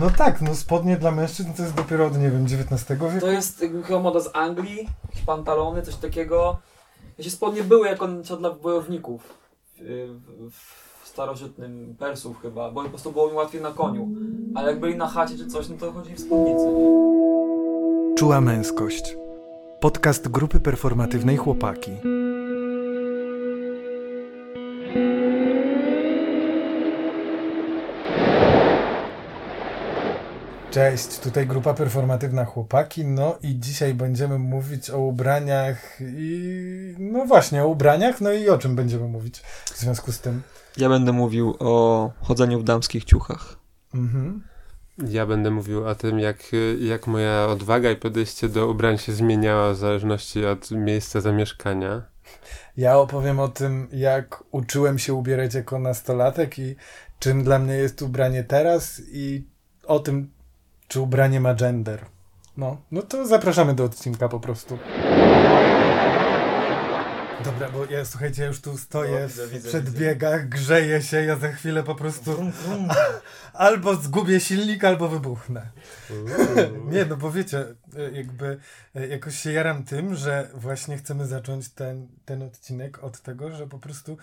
No tak, no spodnie dla mężczyzn to jest dopiero od, nie wiem, XIX wieku. To jest chyba moda z Anglii, jakieś pantalony, coś takiego. Jeśli spodnie były jako co dla wojowników w, w, starożytnym Persów chyba, bo po prostu było im łatwiej na koniu. Ale jak byli na chacie czy coś, no to chodzili w spódnicy. Czuła męskość. Podcast grupy performatywnej Chłopaki. Cześć, tutaj grupa performatywna Chłopaki, no i dzisiaj będziemy mówić o ubraniach i... no właśnie, o ubraniach, no i o czym będziemy mówić w związku z tym. Ja będę mówił o chodzeniu w damskich ciuchach. Mhm. Ja będę mówił o tym, jak, jak moja odwaga i podejście do ubrań się zmieniała w zależności od miejsca zamieszkania. Ja opowiem o tym, jak uczyłem się ubierać jako nastolatek i czym dla mnie jest ubranie teraz i o tym, czy ubranie ma gender. No, no to zapraszamy do odcinka po prostu. Dobra, bo ja słuchajcie, ja już tu stoję No, widzę, w widzę, przedbiegach, grzeję się, ja za chwilę po prostu albo zgubię silnik, albo wybuchnę. Nie, no bo wiecie, e, jakby e, jakoś się jaram tym, że właśnie chcemy zacząć ten, ten odcinek od tego, że po prostu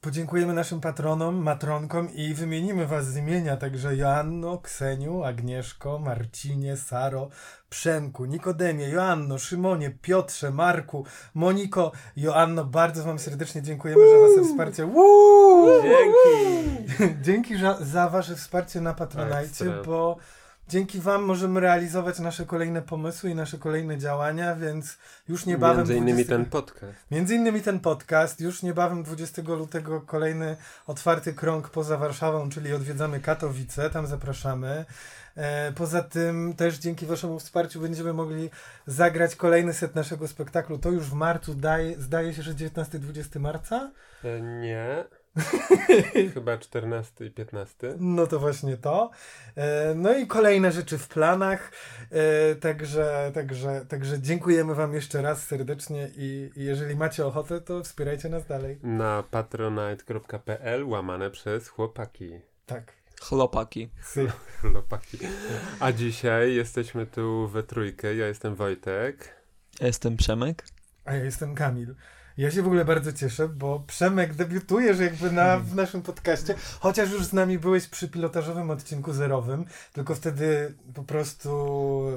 podziękujemy naszym patronom, matronkom i wymienimy was z imienia, także Joanno, Kseniu, Agnieszko, Marcinie, Saro, Przemku, Nikodemie, Joanno, Szymonie, Piotrze, Marku, Moniko, Joanno, bardzo wam serdecznie dziękujemy za wasze wsparcie. Woo! Dzięki! Dzięki za, za wasze wsparcie na Patronajcie, Ekstra. bo dzięki wam możemy realizować nasze kolejne pomysły i nasze kolejne działania, więc już niebawem... Między innymi 20 ten podcast. Między innymi ten podcast, już niebawem 20 lutego kolejny otwarty krąg poza Warszawą, czyli odwiedzamy Katowice, tam zapraszamy. E, poza tym też dzięki waszemu wsparciu będziemy mogli zagrać kolejny set naszego spektaklu. To już w marcu, daje, zdaje się, że 19-20 marca. E, Nie. Chyba 14 i 15. No to właśnie to. E, No i kolejne rzeczy w planach. E, Także, także, także dziękujemy Wam jeszcze raz serdecznie i i jeżeli macie ochotę, to wspierajcie nas dalej. Na patronite.pl łamane przez chłopaki. Tak. Chlopaki. Sy. Chłopaki. A dzisiaj jesteśmy tu we trójkę. Ja jestem Wojtek. Ja jestem Przemek. A ja jestem Kamil. Ja się w ogóle bardzo cieszę, bo Przemek debiutujesz jakby na, w naszym podcaście, chociaż już z nami byłeś przy pilotażowym odcinku zerowym, tylko wtedy po prostu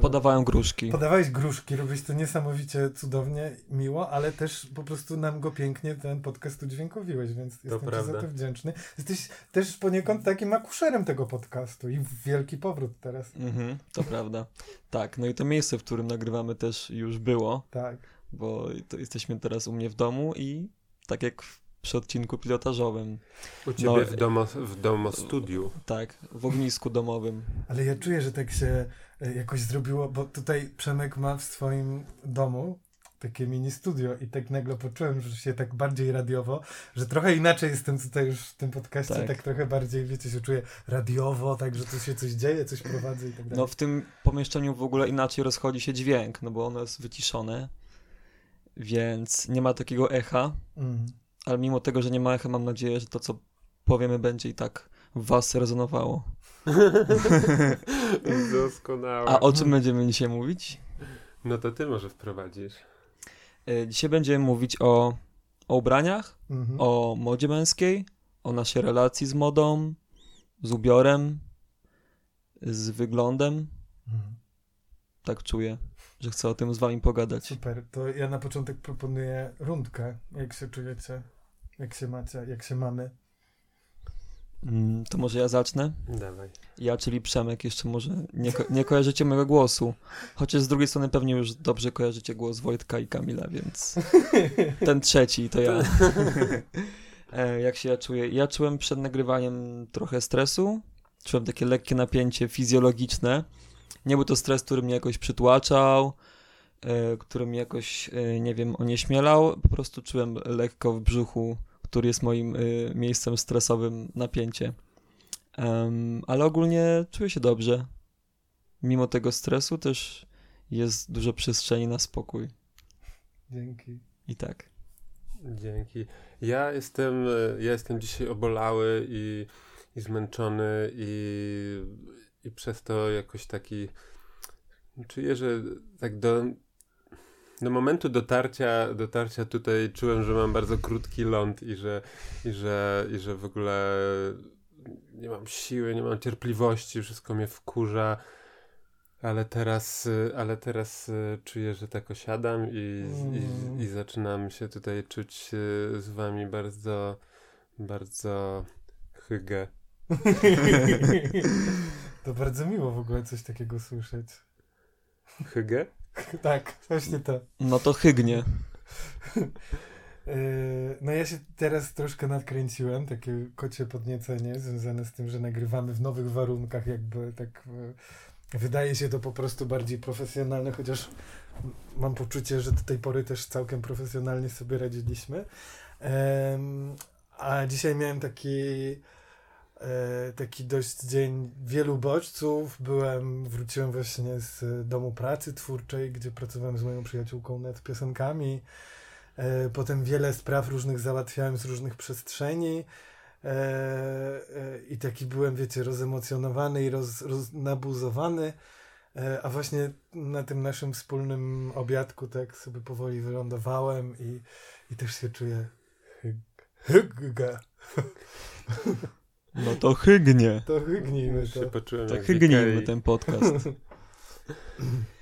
Podawałem gruszki. podawałeś gruszki, robiłeś to niesamowicie cudownie, miło, ale też po prostu nam go pięknie ten podcast udźwiękowiłeś, więc jestem ci za prawda. to wdzięczny. Jesteś też poniekąd takim akuszerem tego podcastu i wielki powrót teraz. Mhm, to prawda. Tak, no i to miejsce, w którym nagrywamy też już było, Tak. Bo to jesteśmy teraz u mnie w domu i tak jak w- przy odcinku pilotażowym, U ciebie No, w, domo, w domo studiu. tak, w ognisku domowym. Ale ja czuję, że tak się e, jakoś zrobiło, bo tutaj Przemek ma w swoim domu takie mini studio i tak nagle poczułem, że się tak bardziej radiowo, że trochę inaczej jestem tutaj już w tym podcaście, tak, Tak. trochę bardziej, wiecie, się czuję radiowo, tak, że tu się coś dzieje, coś prowadzę i tak dalej. No w tym pomieszczeniu w ogóle inaczej rozchodzi się dźwięk, no bo ono jest wyciszone, więc nie ma takiego echa, Mm. ale mimo tego, że nie ma echa, mam nadzieję, że to, co powiemy, będzie i tak w was rezonowało. Doskonałe. A o czym będziemy dzisiaj mówić? No to ty może wprowadzisz. E, Dzisiaj będziemy mówić o, o ubraniach, Mhm. o modzie męskiej, o naszej relacji z modą, z ubiorem, z wyglądem. Mhm. Tak czuję, że chcę o tym z wami pogadać. Super, to ja na początek proponuję rundkę, jak się czujecie, jak się macie, jak się mamy. Mm, To może ja zacznę? Dawaj. Ja, czyli Przemek, jeszcze może nie, ko- nie kojarzycie mojego głosu. Chociaż z drugiej strony pewnie już dobrze kojarzycie głos Wojtka i Kamila, więc ten trzeci to ja. E, Jak się ja czuję? Ja czułem przed nagrywaniem trochę stresu. Czułem takie lekkie napięcie fizjologiczne. Nie był to stres, który mnie jakoś przytłaczał, e, który mnie jakoś, e, nie wiem, onieśmielał. Po prostu czułem lekko w brzuchu, który jest moim e, miejscem stresowym, napięcie. Ale ogólnie czuję się dobrze. Mimo tego stresu też jest dużo przestrzeni na spokój. Dzięki. I tak. Dzięki. Ja jestem, ja jestem dzisiaj obolały i, i zmęczony i, i przez to jakoś taki czuję, że tak do, do momentu dotarcia, dotarcia tutaj czułem, że mam bardzo krótki ląd i że, i że, i że w ogóle nie mam siły, nie mam cierpliwości, wszystko mnie wkurza. Ale teraz, ale teraz czuję, że tak osiadam i, Mm. i, i zaczynam się tutaj czuć e, z wami bardzo, bardzo hygge. To bardzo miło w ogóle coś takiego słyszeć. Hygge? Tak, właśnie to. No to hygnie. Yy, No ja się teraz troszkę nadkręciłem, takie kocie podniecenie związane z tym, że nagrywamy w nowych warunkach, jakby tak yy, wydaje się to po prostu bardziej profesjonalne, chociaż mam poczucie, że do tej pory też całkiem profesjonalnie sobie radziliśmy. A dzisiaj miałem taki taki dość dzień wielu bodźców. Byłem, wróciłem właśnie z domu pracy twórczej, gdzie pracowałem z moją przyjaciółką nad piosenkami. E, Potem wiele spraw różnych załatwiałem z różnych przestrzeni. E, e, I taki byłem, wiecie, rozemocjonowany i roz, roz, nabuzowany. E, A właśnie na tym naszym wspólnym obiadku tak sobie powoli wylądowałem i, i też się czuję hyg, hygga. No to hygnie. To hygnijmy Już się to. poczułem To jak w hygnijmy ten podcast.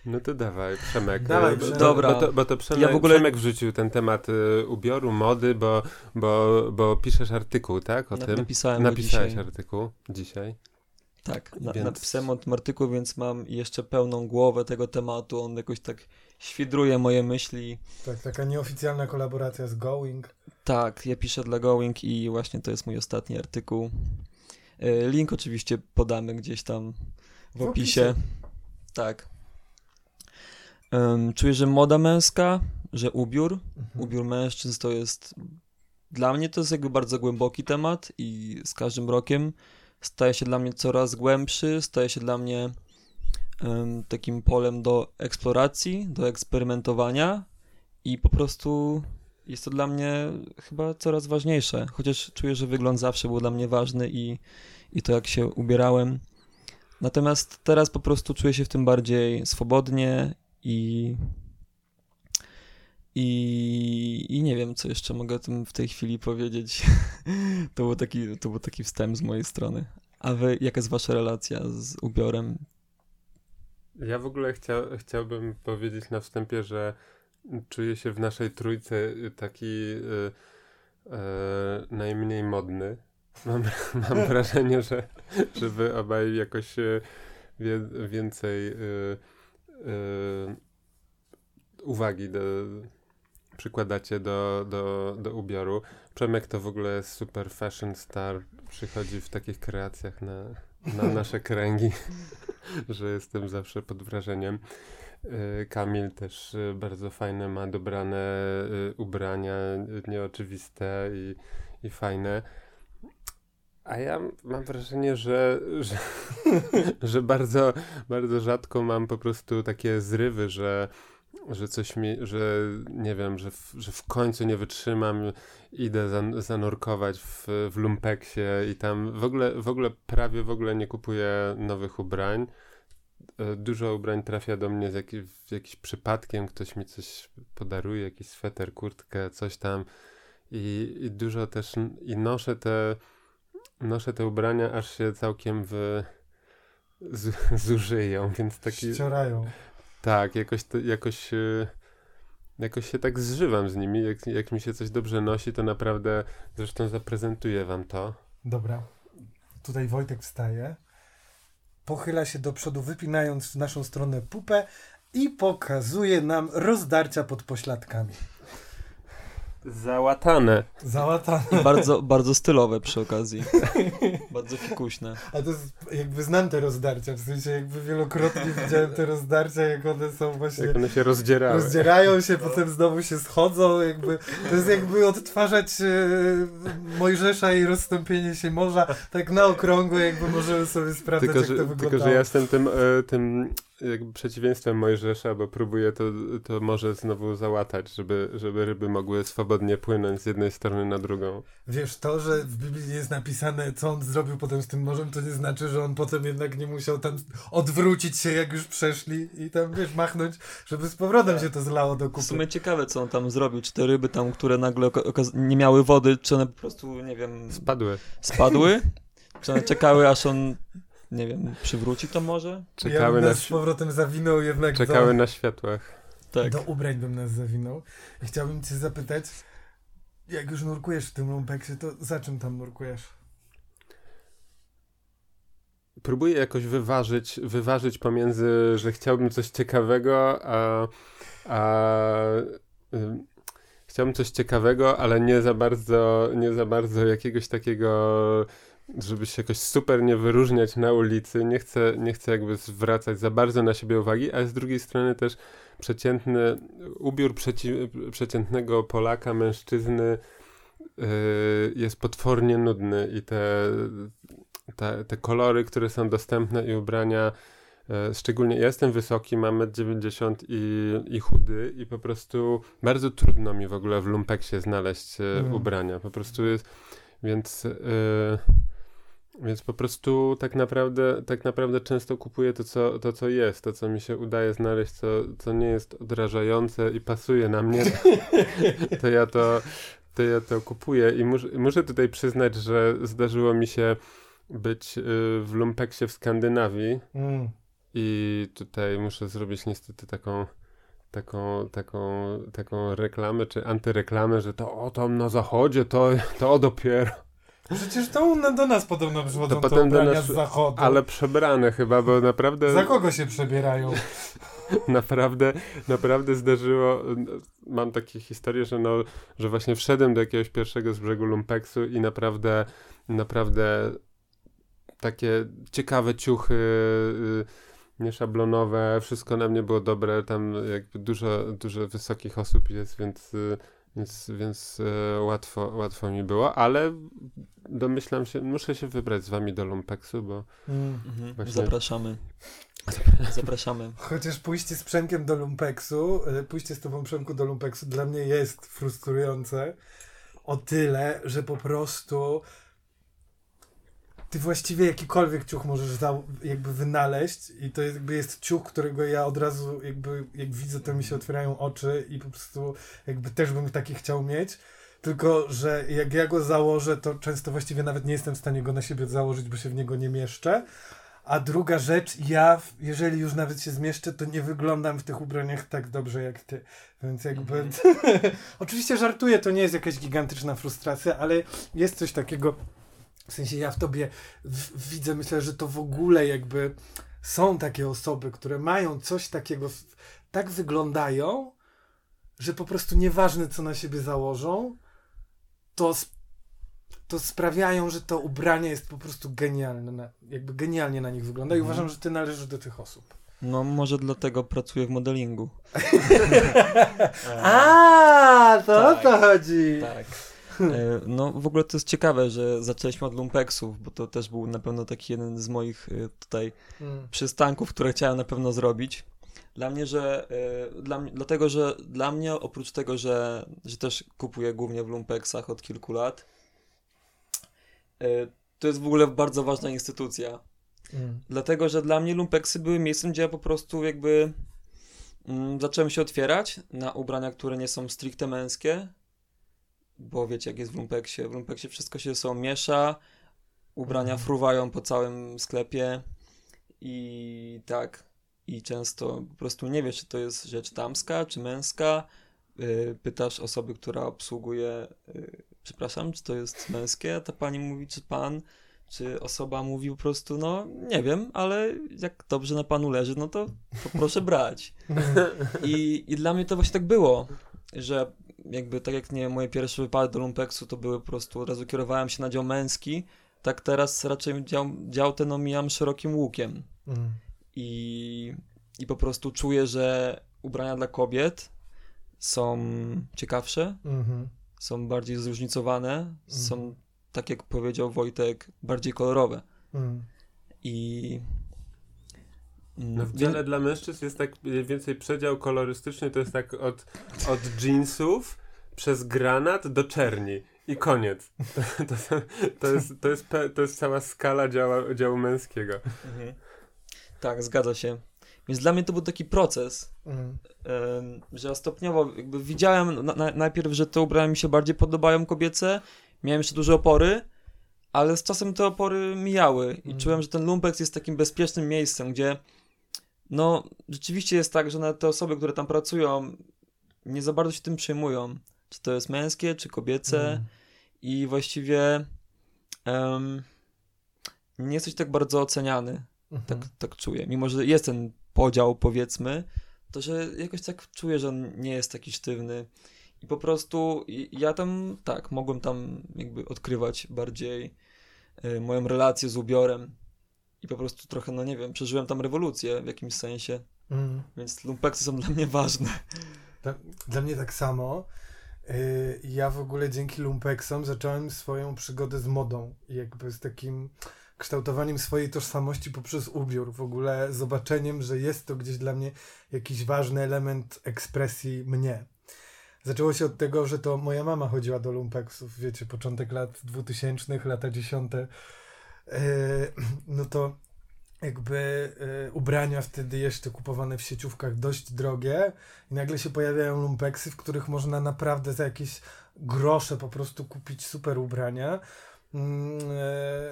No to dawaj, Przemek. Dawaj, bo, Przemek. Dobra. Bo to, bo to Przemek, Ja w ogóle- Przemek wrzucił ten temat y, ubioru, mody, bo, bo, bo piszesz artykuł, tak? O Na- tym? Napisałem Napisałeś dzisiaj. artykuł dzisiaj. Tak, na, Więc- napisałem o tym artykuł, więc mam jeszcze pełną głowę tego tematu. On jakoś tak świdruje moje myśli. Tak, taka nieoficjalna kolaboracja z Going. Tak, ja piszę dla Going i właśnie to jest mój ostatni artykuł. E, Link oczywiście podamy gdzieś tam w W opisie. opisie. Tak. Em, czuję, że moda męska, że ubiór, Mhm. ubiór mężczyzn to jest dla mnie to jest jakby bardzo głęboki temat i z każdym rokiem staje się dla mnie coraz głębszy, staje się dla mnie takim polem do eksploracji, do eksperymentowania i po prostu jest to dla mnie chyba coraz ważniejsze, chociaż czuję, że wygląd zawsze był dla mnie ważny i, i to jak się ubierałem. Natomiast teraz po prostu czuję się w tym bardziej swobodnie i i, I nie wiem, co jeszcze mogę o tym w tej chwili powiedzieć. to, był taki, to był taki wstęp z mojej strony. A wy, jaka jest wasza relacja z ubiorem? Ja w ogóle chciał, chciałbym powiedzieć na wstępie, że czuję się w naszej trójce y, taki y, y, najmniej modny. Mam, mam wrażenie, że, że wy obaj jakoś wie, więcej uwagi do, przykładacie do, do, do ubioru. Przemek to w ogóle super fashion star. Przychodzi w takich kreacjach na, na nasze kręgi, że jestem zawsze pod wrażeniem. Y, Kamil też y, bardzo fajne ma dobrane y, ubrania, nieoczywiste i, i fajne. A ja mam wrażenie, że, że, że bardzo, bardzo rzadko mam po prostu takie zrywy, że, że coś mi, że nie wiem, że w, że w końcu nie wytrzymam, idę zan, zanurkować w, w lumpeksie i tam w ogóle, w ogóle prawie w ogóle nie kupuję nowych ubrań. E, Dużo ubrań trafia do mnie z jaki, w jakiś przypadkiem, ktoś mi coś podaruje, jakiś sweter, kurtkę, coś tam i, i dużo też, i noszę te noszę te ubrania, aż się całkiem w, z, zużyją, więc taki, Ścierają. Tak, jakoś, to, jakoś, e, jakoś się tak zżywam z nimi. Jak, jak mi się coś dobrze nosi, to naprawdę, zresztą zaprezentuję wam to. Dobra. Tutaj Wojtek wstaje. Pochyla się do przodu, wypinając w naszą stronę pupę i pokazuje nam rozdarcia pod pośladkami. Załatane. Załatane. I bardzo, bardzo stylowe przy okazji. bardzo fikuśne. A to jest, jakby znam te rozdarcia, w sensie jakby wielokrotnie widziałem te rozdarcia, jak one są właśnie... Jak one się rozdzierały. Rozdzierają się, potem znowu się schodzą, jakby to jest jakby odtwarzać e, Mojżesza i rozstąpienie się morza, tak na okrągło jakby możemy sobie sprawdzać, Tylko jak że, to tylko, wyglądało. że ja jestem tym, e, tym jakby przeciwieństwem Mojżesza, bo próbuje to, to może znowu załatać, żeby, żeby ryby mogły swobodnie płynąć z jednej strony na drugą. Wiesz, to, że w Biblii nie jest napisane, co on zrobił potem z tym morzem, to nie znaczy, że on potem jednak nie musiał tam odwrócić się, jak już przeszli i tam, wiesz, machnąć, żeby z powrotem się to zlało do W kupy. sumie ciekawe, co on tam zrobił. Czy te ryby tam, które nagle nie miały wody, czy one po prostu, nie wiem, Spadły. spadły? Czy one czekały, aż on, nie wiem, przywróci to może? ja Czekały, bym na, nas z powrotem zawinął jednak czekały do, na światłach. Tak. do ubrań bym nas zawinął. I chciałbym cię zapytać, jak już nurkujesz w tym lumpeksie, to za czym tam nurkujesz? Próbuję jakoś wyważyć, wyważyć pomiędzy, że chciałbym coś ciekawego, a, a ym, chciałbym coś ciekawego, ale nie za bardzo, nie za bardzo jakiegoś takiego, żeby się jakoś super nie wyróżniać na ulicy. Nie chcę, nie chcę jakby zwracać za bardzo na siebie uwagi, ale z drugiej strony też przeciętny, ubiór przeci, przeciętnego Polaka, mężczyzny yy, jest potwornie nudny i te, te, te kolory, które są dostępne i ubrania, e, szczególnie ja jestem wysoki, mam 1,90 i, i chudy i po prostu bardzo trudno mi w ogóle w lumpeksie znaleźć e, Mm. ubrania. Po prostu jest, więc e, więc po prostu tak naprawdę, tak naprawdę często kupuję to co, to, co jest, to, co mi się udaje znaleźć, co, co nie jest odrażające i pasuje na mnie, to ja to, to ja to kupuję i mus, muszę tutaj przyznać, że zdarzyło mi się być y, w lumpeksie w Skandynawii Mm. i tutaj muszę zrobić niestety taką taką, taką, taką reklamę, czy antyreklamę, że to o tam na zachodzie, to, to dopiero. Przecież to do nas podobno przychodzą To potem do nas- z zachodu. Ale przebrane chyba, bo naprawdę... Za kogo się przebierają? naprawdę, naprawdę zdarzyło. Mam takie historie, że, no, że właśnie wszedłem do jakiegoś pierwszego z brzegu lumpeksu i naprawdę, naprawdę takie ciekawe ciuchy, y, nieszablonowe, wszystko na mnie było dobre. Tam jakby dużo, dużo wysokich osób jest, więc. y, Więc, więc y, łatwo, łatwo mi było, ale domyślam się, muszę się wybrać z wami do lumpeksu, bo Mm. Mhm. Właśnie- Zapraszamy. Zapraszamy. Chociaż pójście z Przemkiem do lumpeksu, y, pójście z tobą Przemku do lumpeksu dla mnie jest frustrujące o tyle, że po prostu ty właściwie jakikolwiek ciuch możesz za, jakby wynaleźć i to jakby jest ciuch, którego ja od razu jakby jak widzę, to mi się otwierają oczy i po prostu jakby też bym taki chciał mieć. Tylko, że jak ja go założę, to często właściwie nawet nie jestem w stanie go na siebie założyć, bo się w niego nie mieszczę. A druga rzecz, ja, jeżeli już nawet się zmieszczę, to nie wyglądam w tych ubraniach tak dobrze jak ty. Więc jakby. Oczywiście żartuję, to nie jest jakaś gigantyczna frustracja, ale jest coś takiego. W sensie ja w tobie w, widzę, myślę, że to w ogóle jakby są takie osoby, które mają coś takiego, tak wyglądają, że po prostu nieważne co na siebie założą, to, to sprawiają, że to ubranie jest po prostu genialne, jakby genialnie na nich wygląda i Mhm. uważam, że ty należysz do tych osób. No może dlatego pracuję w modelingu. A, to o tak. to chodzi. Tak. E, No w ogóle to jest ciekawe, że zaczęliśmy od lumpeksów, bo to też był na pewno taki jeden z moich e, tutaj Mm. przystanków, które chciałem na pewno zrobić. Dla mnie, że e, dla, dlatego, że dla mnie oprócz tego, że, że też kupuję głównie w lumpeksach od kilku lat, e, to jest w ogóle bardzo ważna instytucja. Mm. Dlatego, że dla mnie lumpeksy były miejscem, gdzie ja po prostu jakby mm, zacząłem się otwierać na ubrania, które nie są stricte męskie, bo wiecie, jak jest w lumpeksie. W lumpeksie wszystko się są miesza, ubrania Mhm. fruwają po całym sklepie i tak. I często po prostu nie wiesz, czy to jest rzecz damska, czy męska. Yy, Pytasz osoby, która obsługuje, yy, przepraszam, czy to jest męskie? A ta pani mówi, czy pan, czy osoba mówi po prostu, no nie wiem, ale jak dobrze na panu leży, no to, to proszę brać. I, I dla mnie to właśnie tak było, że jakby tak jak nie moje pierwsze wypady do lumpeksu to były po prostu od razu kierowałem się na dział męski, tak teraz raczej dział, dział ten omijam szerokim łukiem. Mm. I, I po prostu czuję, że ubrania dla kobiet są ciekawsze, Mhm. są bardziej zróżnicowane, są, tak jak powiedział Wojtek, bardziej kolorowe. Mm. I No w dziale dla mężczyzn jest tak mniej więcej przedział kolorystyczny, to jest tak od, od jeansów przez granat do czerni. I koniec. To, to, to, jest, to, jest, to jest cała skala działa, działu męskiego. Mhm. Tak, zgadza się. Więc dla mnie to był taki proces, mhm. że ja stopniowo jakby widziałem na, na, najpierw, że te ubrania mi się bardziej podobają kobiece, miałem jeszcze duże opory, ale z czasem te opory mijały i mhm. czułem, że ten lumpex jest takim bezpiecznym miejscem, gdzie no rzeczywiście jest tak, że te osoby, które tam pracują, nie za bardzo się tym przejmują. Czy to jest męskie, czy kobiece. Mhm. I właściwie um, nie jesteś tak bardzo oceniany. Mhm. Tak, tak czuję. Mimo, że jest ten podział, powiedzmy, to że jakoś tak czuję, że on nie jest taki sztywny. I po prostu ja tam, tak, mogłem tam jakby odkrywać bardziej y, moją relację z ubiorem. I po prostu trochę, no nie wiem, przeżyłem tam rewolucję w jakimś sensie. Mm. Więc lumpeksy są dla mnie ważne. Dla, dla mnie tak samo. Y, ja w ogóle dzięki lumpeksom zacząłem swoją przygodę z modą. Jakby z takim kształtowaniem swojej tożsamości poprzez ubiór, w ogóle zobaczeniem, że jest to gdzieś dla mnie jakiś ważny element ekspresji mnie. Zaczęło się od tego, że to moja mama chodziła do lumpeksów, wiecie, początek lat 2000, lata 10. Yy, no to jakby yy, ubrania wtedy jeszcze kupowane w sieciówkach dość drogie i nagle się pojawiają lumpeksy, w których można naprawdę za jakieś grosze po prostu kupić super ubrania e,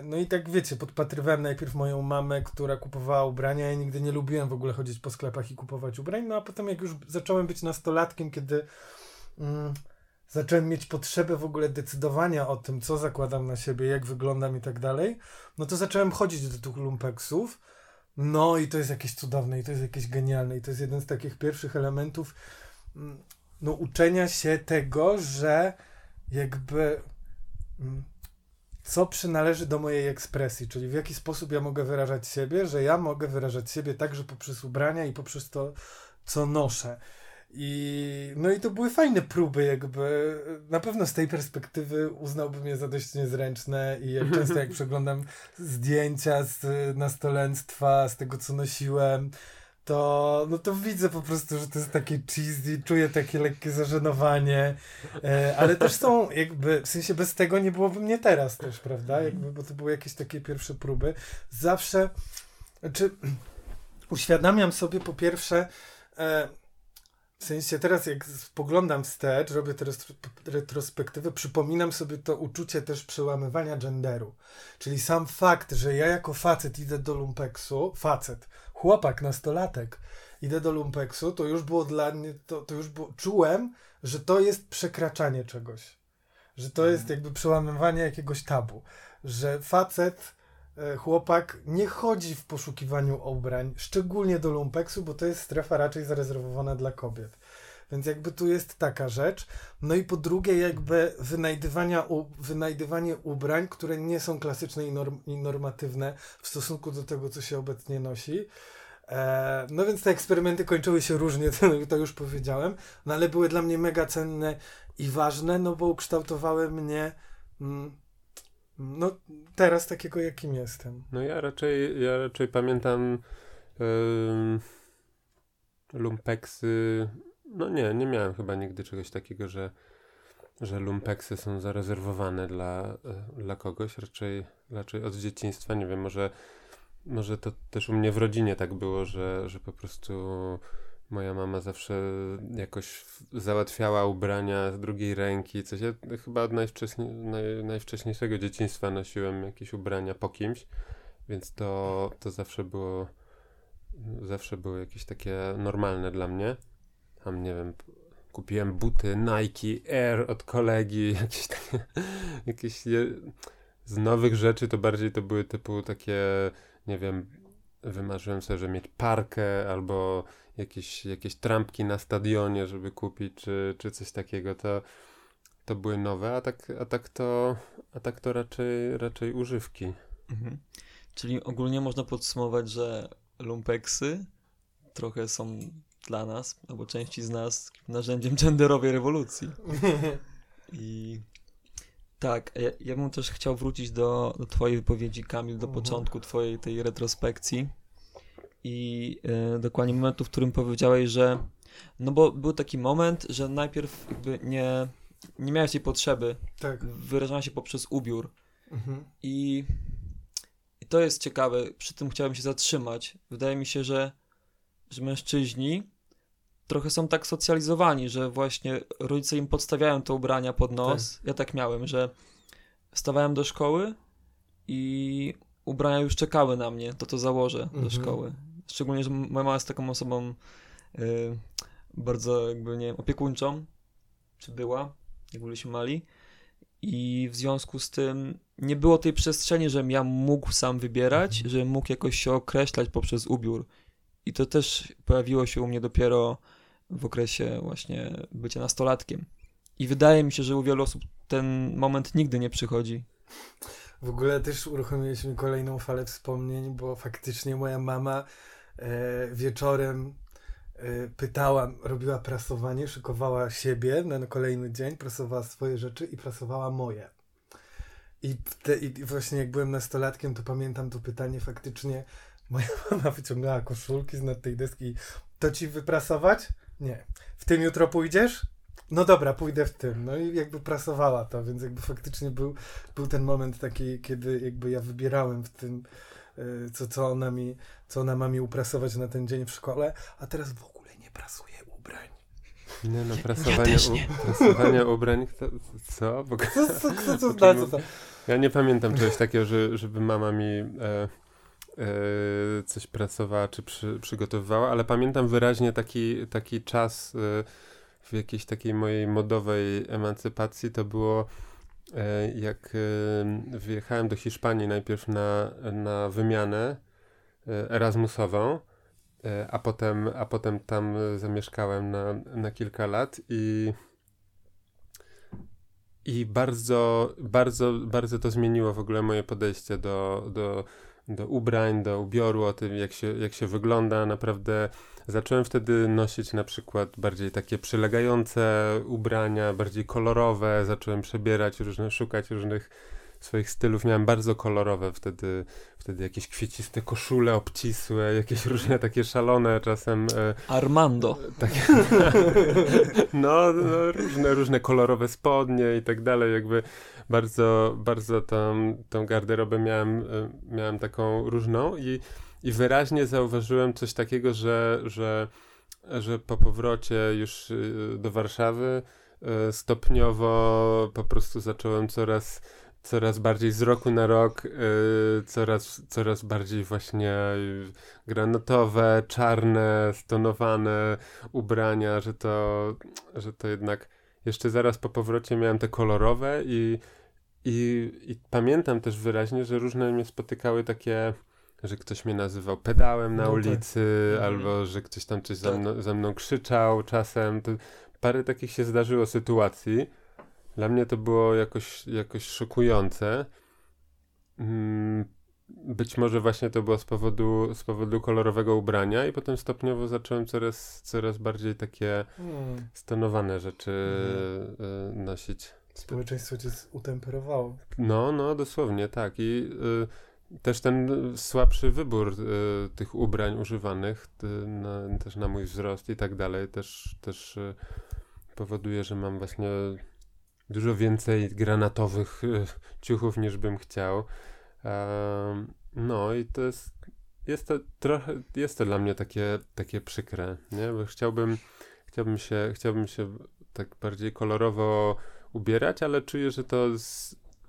no i tak wiecie, podpatrywałem najpierw moją mamę, która kupowała ubrania. Ja nigdy nie lubiłem w ogóle chodzić po sklepach i kupować ubrań. No a potem, jak już zacząłem być nastolatkiem, kiedy mm, zacząłem mieć potrzebę w ogóle decydowania o tym, co zakładam na siebie, jak wyglądam i tak dalej, no to zacząłem chodzić do tych lumpeksów. No i to jest jakieś cudowne, i to jest jakieś genialne, i to jest jeden z takich pierwszych elementów mm, no, uczenia się tego, że jakby. Mm, co przynależy do mojej ekspresji, czyli w jaki sposób ja mogę wyrażać siebie, że ja mogę wyrażać siebie także poprzez ubrania i poprzez to, co noszę. I, no i to były fajne próby, jakby. Na pewno z tej perspektywy uznałbym je za dość niezręczne i jak często jak przeglądam zdjęcia z nastolenstwa, z tego co nosiłem, to, no to widzę po prostu, że to jest takie cheesy, czuję takie lekkie zażenowanie, e, ale też są jakby, w sensie bez tego nie byłoby mnie teraz też, prawda, jakby, bo to były jakieś takie pierwsze próby. Zawsze, znaczy, uświadamiam sobie po pierwsze, e, w sensie teraz jak spoglądam wstecz, robię tę retrospektywę, przypominam sobie to uczucie też przełamywania genderu. Czyli sam fakt, że ja jako facet idę do lumpeksu, facet, chłopak, nastolatek, idę do lumpeksu, to już było dla mnie, to, to już było, czułem, że to jest przekraczanie czegoś. Że to jest jakby przełamywanie jakiegoś tabu. Że facet, e, chłopak nie chodzi w poszukiwaniu ubrań, szczególnie do lumpeksu, bo to jest strefa raczej zarezerwowana dla kobiet. Więc jakby tu jest taka rzecz. No i po drugie, jakby wynajdywania, wynajdywanie ubrań, które nie są klasyczne i, norm, i normatywne w stosunku do tego, co się obecnie nosi. E, no więc te eksperymenty kończyły się różnie, to, to już powiedziałem, no ale były dla mnie mega cenne i ważne, no bo ukształtowały mnie mm, no teraz takiego, jakim jestem. No ja raczej, ja raczej pamiętam yy, lumpeksy no nie, nie miałem chyba nigdy czegoś takiego, że, że lumpeksy są zarezerwowane dla, e, dla kogoś. Raczej, raczej od dzieciństwa, nie wiem, może, może to też u mnie w rodzinie tak było, że, że po prostu moja mama zawsze jakoś załatwiała ubrania z drugiej ręki, coś. Ja chyba od najwcześniej, naj, najwcześniejszego dzieciństwa nosiłem jakieś ubrania po kimś, więc to, to zawsze było zawsze było jakieś takie normalne dla mnie tam nie wiem, kupiłem buty Nike Air od kolegi, jakieś takie, jakieś z nowych rzeczy to bardziej to były typu takie, nie wiem, wymarzyłem sobie, że mieć parkę albo jakieś, jakieś trampki na stadionie, żeby kupić, czy, czy coś takiego, to, to były nowe, a tak, a tak to, a tak to raczej, raczej używki. Mhm. Czyli ogólnie można podsumować, że lumpeksy trochę są dla nas, albo części z nas, narzędziem genderowej rewolucji. I tak, ja, ja bym też chciał wrócić do, do twojej wypowiedzi, Kamil, do mhm. początku twojej tej retrospekcji. i e, dokładnie momentu, w którym powiedziałeś, że no bo był taki moment, że najpierw jakby nie, nie miałeś tej potrzeby Tak. wyrażania się poprzez ubiór Mhm. i, i to jest ciekawe, przy tym chciałem się zatrzymać. Wydaje mi się, że, że mężczyźni trochę są tak socjalizowani, że właśnie rodzice im podstawiają te ubrania pod nos. Ja tak miałem, że wstawałem do szkoły i ubrania już czekały na mnie, to to założę Mhm. do szkoły. Szczególnie, że moja mama jest taką osobą y, bardzo jakby, nie wiem, opiekuńczą, czy była, jak byliśmy mali. I w związku z tym nie było tej przestrzeni, żebym ja mógł sam wybierać, Mhm. żebym mógł jakoś się określać poprzez ubiór. I to też pojawiło się u mnie dopiero w okresie właśnie bycia nastolatkiem. I wydaje mi się, że u wielu osób ten moment nigdy nie przychodzi. W ogóle też uruchomiliśmy kolejną falę wspomnień, bo faktycznie moja mama e, wieczorem e, pytała, robiła prasowanie, szykowała siebie na kolejny dzień, prasowała swoje rzeczy i prasowała moje. I, te, I właśnie jak byłem nastolatkiem, to pamiętam to pytanie faktycznie. Moja mama wyciągała koszulki z nad tej deski. i, To ci wyprasować? Nie. W tym jutro pójdziesz? No dobra, pójdę w tym. No i jakby prasowała to, więc jakby faktycznie był, był ten moment taki, kiedy jakby ja wybierałem w tym, y, co, co, ona mi, co ona ma mi uprasować na ten dzień w szkole, a teraz w ogóle nie prasuję ubrań. Nie no, prasowanie, też nie. U, prasowanie ubrań, to, co? Bo, Co, co, co, co, O co, czym co, co? ja nie pamiętam czegoś takiego, że, żeby mama mi e, e, coś pracowała czy przy, przygotowywała, ale pamiętam wyraźnie taki, taki czas e, w jakiejś takiej mojej modowej emancypacji, to było e, jak e, wyjechałem do Hiszpanii najpierw na, na wymianę e, Erasmusową, e, a potem, a potem tam e, zamieszkałem na, na kilka lat i i bardzo, bardzo, bardzo to zmieniło w ogóle moje podejście do, do, do ubrań, do ubioru, o tym, jak się, jak się wygląda. Naprawdę zacząłem wtedy nosić na przykład bardziej takie przylegające ubrania, bardziej kolorowe. Zacząłem przebierać różne, szukać różnych swoich stylów. Miałem bardzo kolorowe wtedy, wtedy jakieś kwieciste koszule obcisłe, jakieś różne takie szalone czasem. E, Armando. takie, no, no, różne, różne kolorowe spodnie i tak dalej, jakby bardzo, bardzo tą, tą garderobę miałem, e, miałem taką różną i, i wyraźnie zauważyłem coś takiego, że, że, że po powrocie już e, do Warszawy stopniowo po prostu zacząłem coraz coraz bardziej z roku na rok, e, coraz, coraz bardziej właśnie granatowe, czarne, stonowane ubrania, że to, że to jednak jeszcze zaraz po powrocie miałem te kolorowe i, i, i pamiętam też wyraźnie, że różne mnie spotykały takie, że ktoś mnie nazywał pedałem na No tak. ulicy, Mhm. albo że ktoś tam coś za, Tak. mną, za mną krzyczał czasem. To parę takich się zdarzyło sytuacji. Dla mnie to było jakoś, jakoś szokujące. Mm, Być może właśnie to było z powodu, z powodu kolorowego ubrania i potem stopniowo zacząłem coraz, coraz bardziej takie Hmm. stonowane rzeczy Mhm. y, nosić. Społeczeństwo cię utemperowało. No, no, dosłownie tak. I y, też ten słabszy wybór y, tych ubrań używanych, y, na, też na mój wzrost i tak dalej, też, też powoduje, że mam właśnie dużo więcej granatowych y, ciuchów niż bym chciał. No i to jest, jest to trochę, jest to dla mnie takie, takie przykre, nie? Bo chciałbym, chciałbym się, chciałbym się tak bardziej kolorowo ubierać, ale czuję, że to,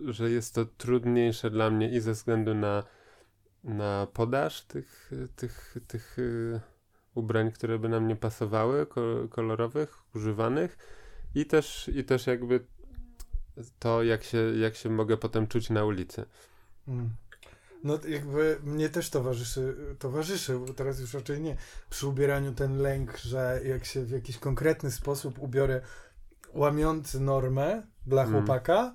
że jest to trudniejsze dla mnie i ze względu na, na podaż tych, tych, tych y, ubrań, które by nam nie pasowały, ko- kolorowych, używanych i też, i też jakby to, jak się, jak się mogę potem czuć na ulicy. Mm. No jakby mnie też towarzyszy, towarzyszy, bo teraz już raczej nie, przy ubieraniu ten lęk, że jak się w jakiś konkretny sposób ubiorę łamiący normę dla Mm. chłopaka,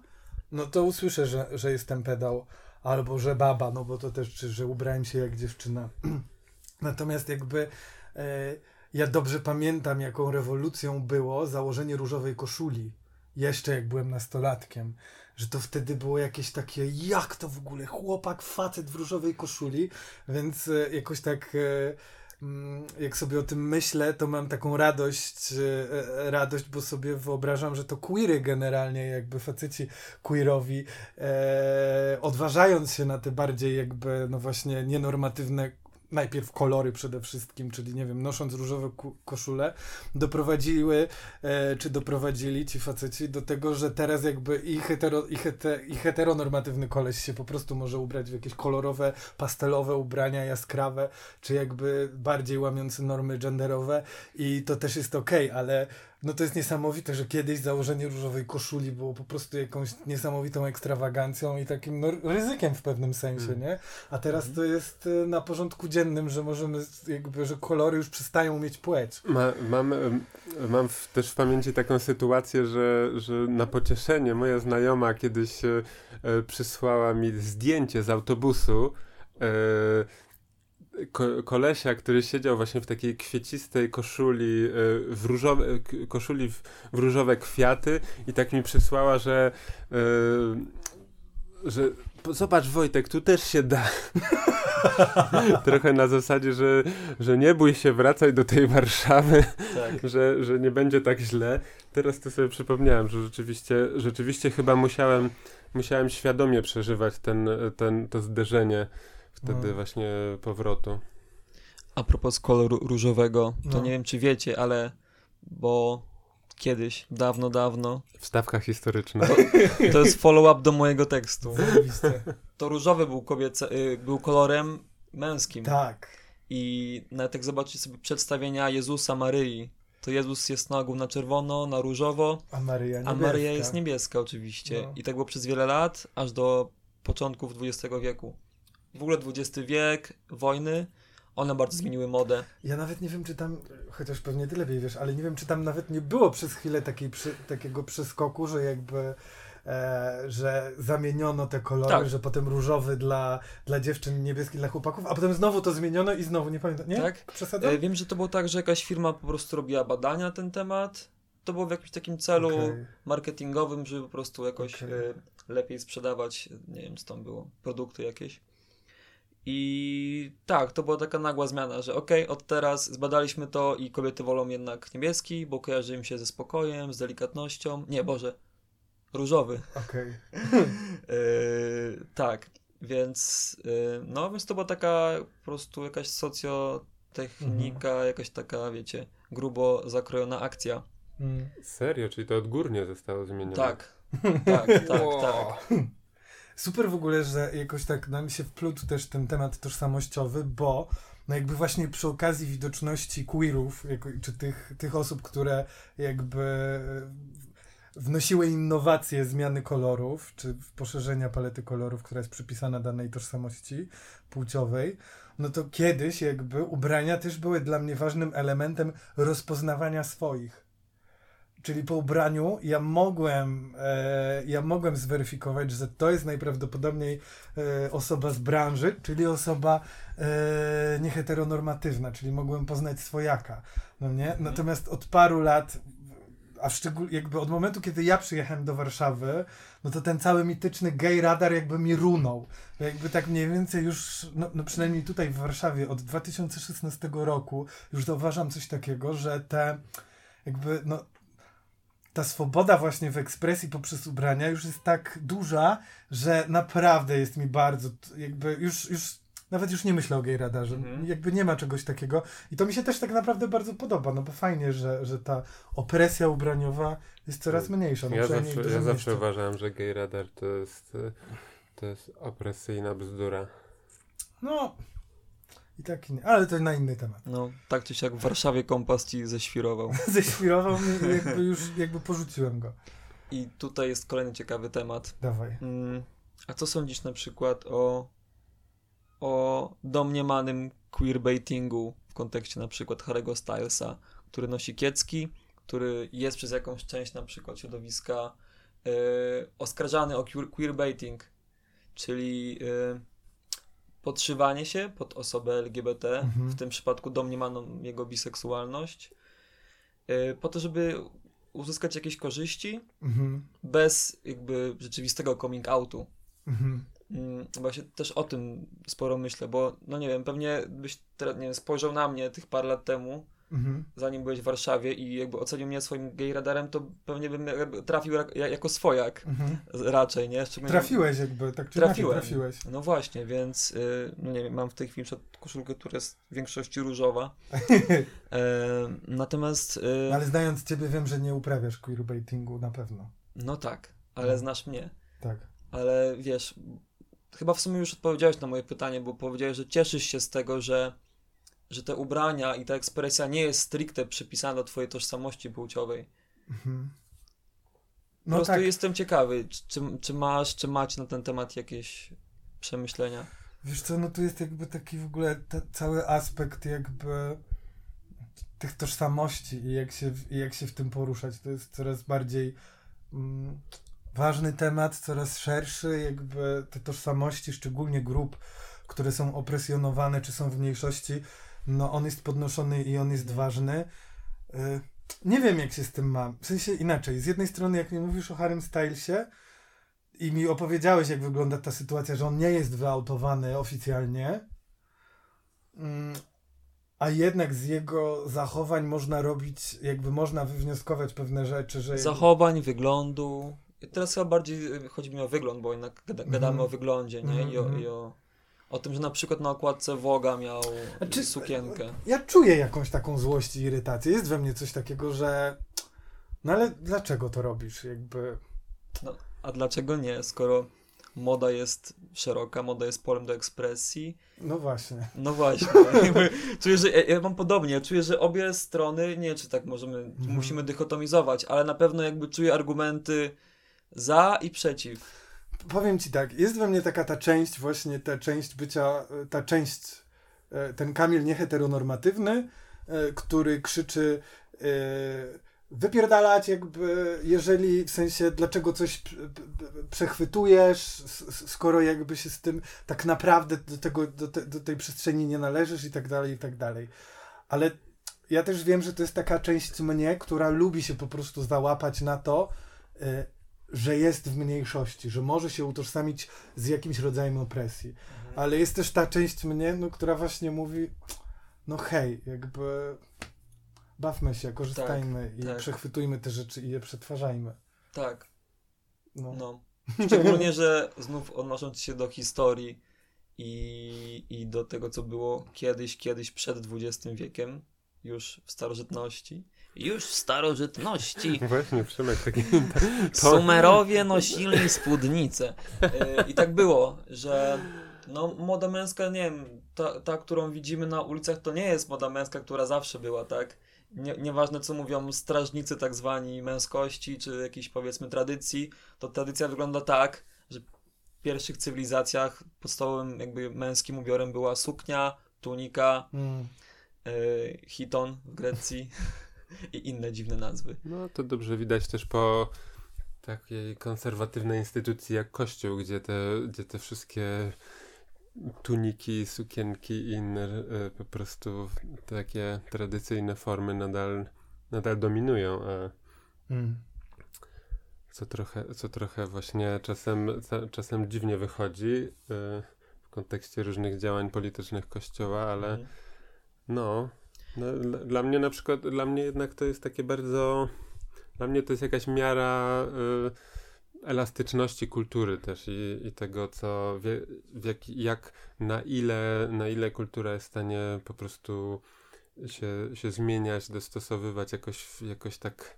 no to usłyszę, że, że jestem pedał, albo że baba, no bo to też, czy że ubrałem się jak dziewczyna. Natomiast jakby e, ja dobrze pamiętam, jaką rewolucją było założenie różowej koszuli jeszcze jak byłem nastolatkiem, że to wtedy było jakieś takie, jak to w ogóle, chłopak, facet w różowej koszuli, więc e, jakoś tak... E, mm, jak sobie o tym myślę, to mam taką radość, e, radość, bo sobie wyobrażam, że to queery generalnie, jakby faceci queerowi, odważając się na te bardziej jakby, no właśnie, nienormatywne najpierw kolory przede wszystkim, czyli nie wiem, nosząc różowe koszule, doprowadziły, e, czy doprowadzili ci faceci do tego, że teraz jakby i, hetero, i, hete, i heteronormatywny koleś się po prostu może ubrać w jakieś kolorowe, pastelowe ubrania, jaskrawe, czy jakby bardziej łamiące normy genderowe i to też jest okej, okay, ale no to jest niesamowite, że kiedyś założenie różowej koszuli było po prostu jakąś niesamowitą ekstrawagancją i takim no, ryzykiem w pewnym sensie, mm. nie? A teraz mm. to jest y, na porządku dziennym, że możemy jakby, że kolory już przestają mieć płeć. Ma, mam mam w, też w pamięci taką sytuację, że, że na pocieszenie moja znajoma kiedyś e, e przysłała mi zdjęcie z autobusu e, ko kolesia, który siedział właśnie w takiej kwiecistej koszuli, e, w różowe, koszuli w, w różowe kwiaty i tak mi przysłała, że, yy, że zobacz Wojtek, tu też się da. Trochę na zasadzie, że, że nie bój się, wracaj do tej Warszawy, tak. że, że nie będzie tak źle. Teraz to sobie przypomniałem, że rzeczywiście, rzeczywiście chyba musiałem, musiałem świadomie przeżywać ten, ten, to zderzenie wtedy no. właśnie powrotu. A propos koloru różowego, to no. nie wiem czy wiecie, ale bo kiedyś, dawno, dawno. Wstawka historyczna. To, to jest follow-up do mojego tekstu. To różowy był, kobiece, y, był kolorem męskim. Tak. I nawet jak zobaczycie sobie przedstawienia Jezusa Maryi, to Jezus jest na ogół na czerwono, na różowo, a Maryja, a Maryja jest niebieska oczywiście. No. I tak było przez wiele lat, aż do początków XX wieku w ogóle XX wiek, wojny, one bardzo zmieniły modę. Ja nawet nie wiem, czy tam, chociaż pewnie ty lepiej wiesz, ale nie wiem, czy tam nawet nie było przez chwilę takiej, przy, takiego przeskoku, że jakby e, że zamieniono te kolory, tak. że potem różowy dla, dla dziewczyn, niebieski dla chłopaków, a potem znowu to zmieniono i znowu, nie pamiętam, nie? Tak. E, wiem, że to było tak, że jakaś firma po prostu robiła badania na ten temat. To było w jakimś takim celu okay. marketingowym, żeby po prostu jakoś okay. e, lepiej sprzedawać, nie wiem, co tam było, produkty jakieś. I tak, to była taka nagła zmiana, że okej, okay, od teraz zbadaliśmy to i kobiety wolą jednak niebieski, bo kojarzy im się ze spokojem, z delikatnością. Nie, Boże, różowy. Okej. Okay. yy, tak, więc yy, no, więc to była taka po prostu jakaś socjotechnika, mhm. jakaś taka, wiecie, grubo zakrojona akcja. Mm. Serio? Czyli to odgórnie zostało zmienione? Tak, tak, tak, tak. Super w ogóle, że jakoś tak nam się wplótł też ten temat tożsamościowy, bo no jakby właśnie przy okazji widoczności queerów, jako, czy tych, tych osób, które jakby wnosiły innowacje zmiany kolorów, czy poszerzenia palety kolorów, która jest przypisana danej tożsamości płciowej, no to kiedyś jakby ubrania też były dla mnie ważnym elementem rozpoznawania swoich. Czyli po ubraniu ja mogłem, e, ja mogłem zweryfikować, że to jest najprawdopodobniej e, osoba z branży, czyli osoba e, nieheteronormatywna, czyli mogłem poznać swojaka. No nie? Mhm. Natomiast od paru lat, a szczególnie jakby od momentu, kiedy ja przyjechałem do Warszawy, no to ten cały mityczny gay radar jakby mi runął. Jakby tak mniej więcej już, no, no przynajmniej tutaj w Warszawie od 2016 roku już zauważam coś takiego, że te jakby, no ta swoboda właśnie w ekspresji poprzez ubrania już jest tak duża, że naprawdę jest mi bardzo, jakby już, już nawet już nie myślę o gay radarze. Mhm. Jakby nie ma czegoś takiego. I to mi się też tak naprawdę bardzo podoba, no bo fajnie, że, że ta opresja ubraniowa jest coraz mniejsza. No ja zawsze, ja zawsze uważałem, że gay radar to jest, to jest opresyjna bzdura. No, i tak nie. Ale to na inny temat. No, tak czy siak w Warszawie kompas ci ześwirował. ześwirował mi, jakby już jakby porzuciłem go. I tutaj jest kolejny ciekawy temat. Dawaj. Mm, a co sądzisz na przykład o, o domniemanym queerbaitingu w kontekście na przykład Harry'ego Stylesa, który nosi kiecki, który jest przez jakąś część na przykład środowiska yy, oskarżany o queerbaiting, czyli yy, podszywanie się pod osobę LGBT, mhm. w tym przypadku domniemaną jego biseksualność, yy, po to, żeby uzyskać jakieś korzyści Mhm. bez jakby rzeczywistego coming outu. Mhm. Mm, Właśnie też o tym sporo myślę, bo no nie wiem, pewnie byś teraz, nie wiem, spojrzał na mnie tych parę lat temu, Mhm. zanim byłeś w Warszawie i jakby ocenił mnie swoim gay radarem, to pewnie bym trafił jak, jako swojak Mhm. raczej, nie? Szczególnie- Trafiłeś jakby, tak czy Trafiłem. trafiłeś. No właśnie, więc y, no nie wiem, mam w tej chwili koszulkę, która jest w większości różowa. E, natomiast, y, No, Ale znając ciebie wiem, że nie uprawiasz queerbaitingu na pewno. no tak, ale No. znasz mnie. Tak. Ale wiesz, chyba w sumie już odpowiedziałeś na moje pytanie, bo powiedziałeś, że cieszysz się z tego, że, że te ubrania i ta ekspresja nie jest stricte przypisana do twojej tożsamości płciowej. Mhm. Po No prostu tak. jestem ciekawy, czy, czy, masz, czy macie na ten temat jakieś przemyślenia? Wiesz co, no tu jest jakby taki w ogóle cały aspekt jakby tych tożsamości i jak, się, w- i jak się w tym poruszać. To jest coraz bardziej mm, ważny temat, coraz szerszy, jakby te tożsamości, szczególnie grup, które są opresjonowane czy są w mniejszości, no on jest podnoszony i on jest ważny. Y, Nie wiem, jak się z tym mam. W sensie inaczej. Z jednej strony, jak mi mówisz o Harrym Stylesie, i mi opowiedziałeś, jak wygląda ta sytuacja, że on nie jest wyautowany oficjalnie, mm, a jednak z jego zachowań można robić, jakby można wywnioskować pewne rzeczy, że... Zachowań, wyglądu. Teraz chyba bardziej chodzi mi o wygląd, bo jednak gada, gadamy Mhm. o wyglądzie, nie? I, o, Mhm. i o, o tym, że na przykład na okładce Woga miał Znaczy, sukienkę. Ja czuję jakąś taką złość i irytację. Jest we mnie coś takiego, że... No ale dlaczego to robisz? Jakby... A dlaczego nie, skoro moda jest szeroka, moda jest polem do ekspresji? No właśnie. No właśnie. jakby czuję, że ja, ja mam podobnie. Czuję, że obie strony, nie wiem, czy tak możemy, Mhm. musimy dychotomizować, ale na pewno jakby czuję argumenty za i przeciw. Powiem ci tak, jest we mnie taka ta część, właśnie ta część bycia, e, ta część, e, ten Kamil nieheteronormatywny, e, który krzyczy wypierdalać jakby, jeżeli w sensie dlaczego coś przechwytujesz, skoro jakby się z tym tak naprawdę do, tego, do, te, do tej przestrzeni nie należysz i tak dalej, i tak dalej. Ale ja też wiem, że to jest taka część mnie, która lubi się po prostu załapać na to, że jest w mniejszości, że może się utożsamić z jakimś rodzajem opresji. Ale jest też ta część mnie, no, która właśnie mówi, no hej, jakby bawmy się, korzystajmy i tak. przechwytujmy te rzeczy i je przetwarzajmy. Tak, No. no. Szczególnie, że znów odnosząc się do historii i, i do tego, co było kiedyś, kiedyś przed XX wiekiem, już w starożytności. Już w starożytności Właśnie, Przemek, taki... Sumerowie nosili spódnice. I tak było, że no, moda męska, nie wiem, ta, ta, którą widzimy na ulicach, to nie jest moda męska, która zawsze była, tak? Nie, nieważne, co mówią strażnicy tak zwani męskości, czy jakiejś powiedzmy tradycji, to tradycja wygląda tak, że w pierwszych cywilizacjach podstawowym jakby męskim ubiorem była suknia, tunika, Mm. e, hiton w Grecji i inne dziwne nazwy. No to dobrze widać też po takiej konserwatywnej instytucji jak Kościół, gdzie te, gdzie te wszystkie tuniki, sukienki i inne e, po prostu takie tradycyjne formy nadal, nadal dominują, a Mm. co trochę, co trochę właśnie czasem, czasem dziwnie wychodzi e, w kontekście różnych działań politycznych Kościoła, ale Mhm. no, no dla, mnie na przykład, dla mnie jednak to jest takie bardzo, dla mnie to jest jakaś miara y, elastyczności kultury też i, i tego, co, wie, jak, jak, na ile, na ile kultura jest w stanie po prostu się, się zmieniać, dostosowywać jakoś, jakoś tak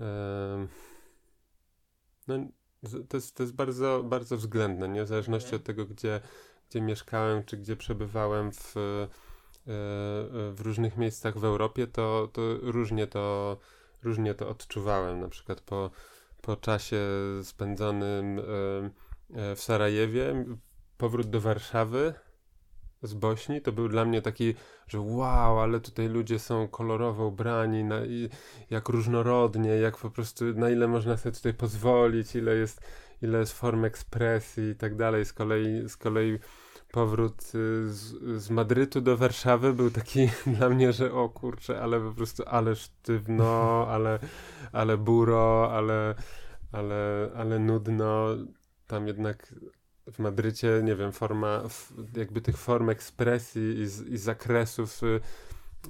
em, no, to jest, to jest bardzo, bardzo względne, nie? W zależności od tego, gdzie, gdzie mieszkałem, czy gdzie przebywałem w, w różnych miejscach w Europie, to, to różnie to różnie to odczuwałem. Na przykład po, po czasie spędzonym e, e, w Sarajewie, powrót do Warszawy z Bośni, to był dla mnie taki, że wow, ale tutaj ludzie są kolorowo ubrani, na, jak różnorodnie, jak po prostu, na ile można sobie tutaj pozwolić, ile jest, ile jest form ekspresji i tak dalej. Z kolei, z kolei powrót y, z, z Madrytu do Warszawy był taki dla mnie, że o kurczę, ale po prostu ale sztywno, ale, ale buro, ale, ale, ale nudno. Tam jednak w Madrycie, nie wiem, forma, jakby tych form ekspresji i, z, i zakresów y,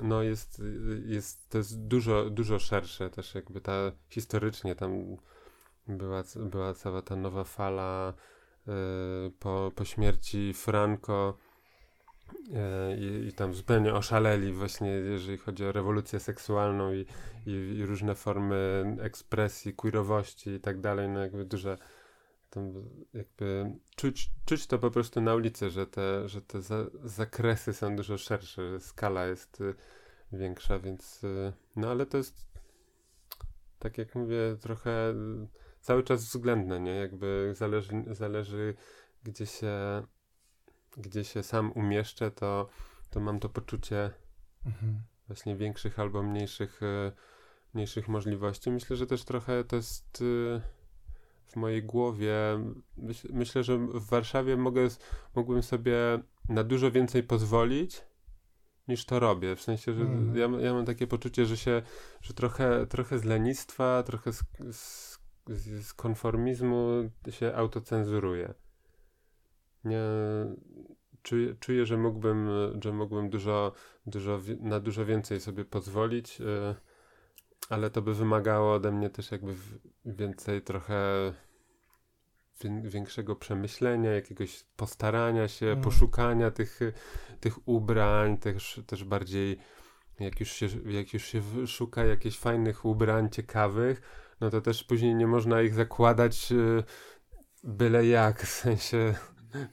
no jest, jest, to jest dużo, dużo szersze też jakby ta, historycznie tam była, była cała ta nowa fala po, po śmierci Franco y, i, i tam zupełnie oszaleli właśnie, jeżeli chodzi o rewolucję seksualną i, i, i różne formy ekspresji, queerowości i tak dalej, no jakby duże tam jakby czuć, czuć to po prostu na ulicy, że te, że te za, zakresy są dużo szersze, że skala jest y, większa, więc y, no ale to jest tak jak mówię, trochę y, cały czas względne, nie? Jakby zależy, zależy gdzie się gdzie się sam umieszczę, to, to mam to poczucie mhm. właśnie większych albo mniejszych, y, mniejszych możliwości. Myślę, że też trochę to jest y, w mojej głowie. Myśl, myślę, że w Warszawie mogę, mógłbym sobie na dużo więcej pozwolić niż to robię. W sensie, że mm. ja, ja mam takie poczucie, że się, że trochę, trochę z lenistwa, trochę z, z, z konformizmu się autocenzuruje. Nie, czuję, czuję, że mógłbym, że mógłbym dużo, dużo, na dużo więcej sobie pozwolić, yy, ale to by wymagało ode mnie też jakby więcej trochę większego przemyślenia, jakiegoś postarania się, mm. poszukania tych, tych ubrań, też, też bardziej jak już, się, jak już się szuka jakichś fajnych ubrań, ciekawych, no to też później nie można ich zakładać y, byle jak, w sensie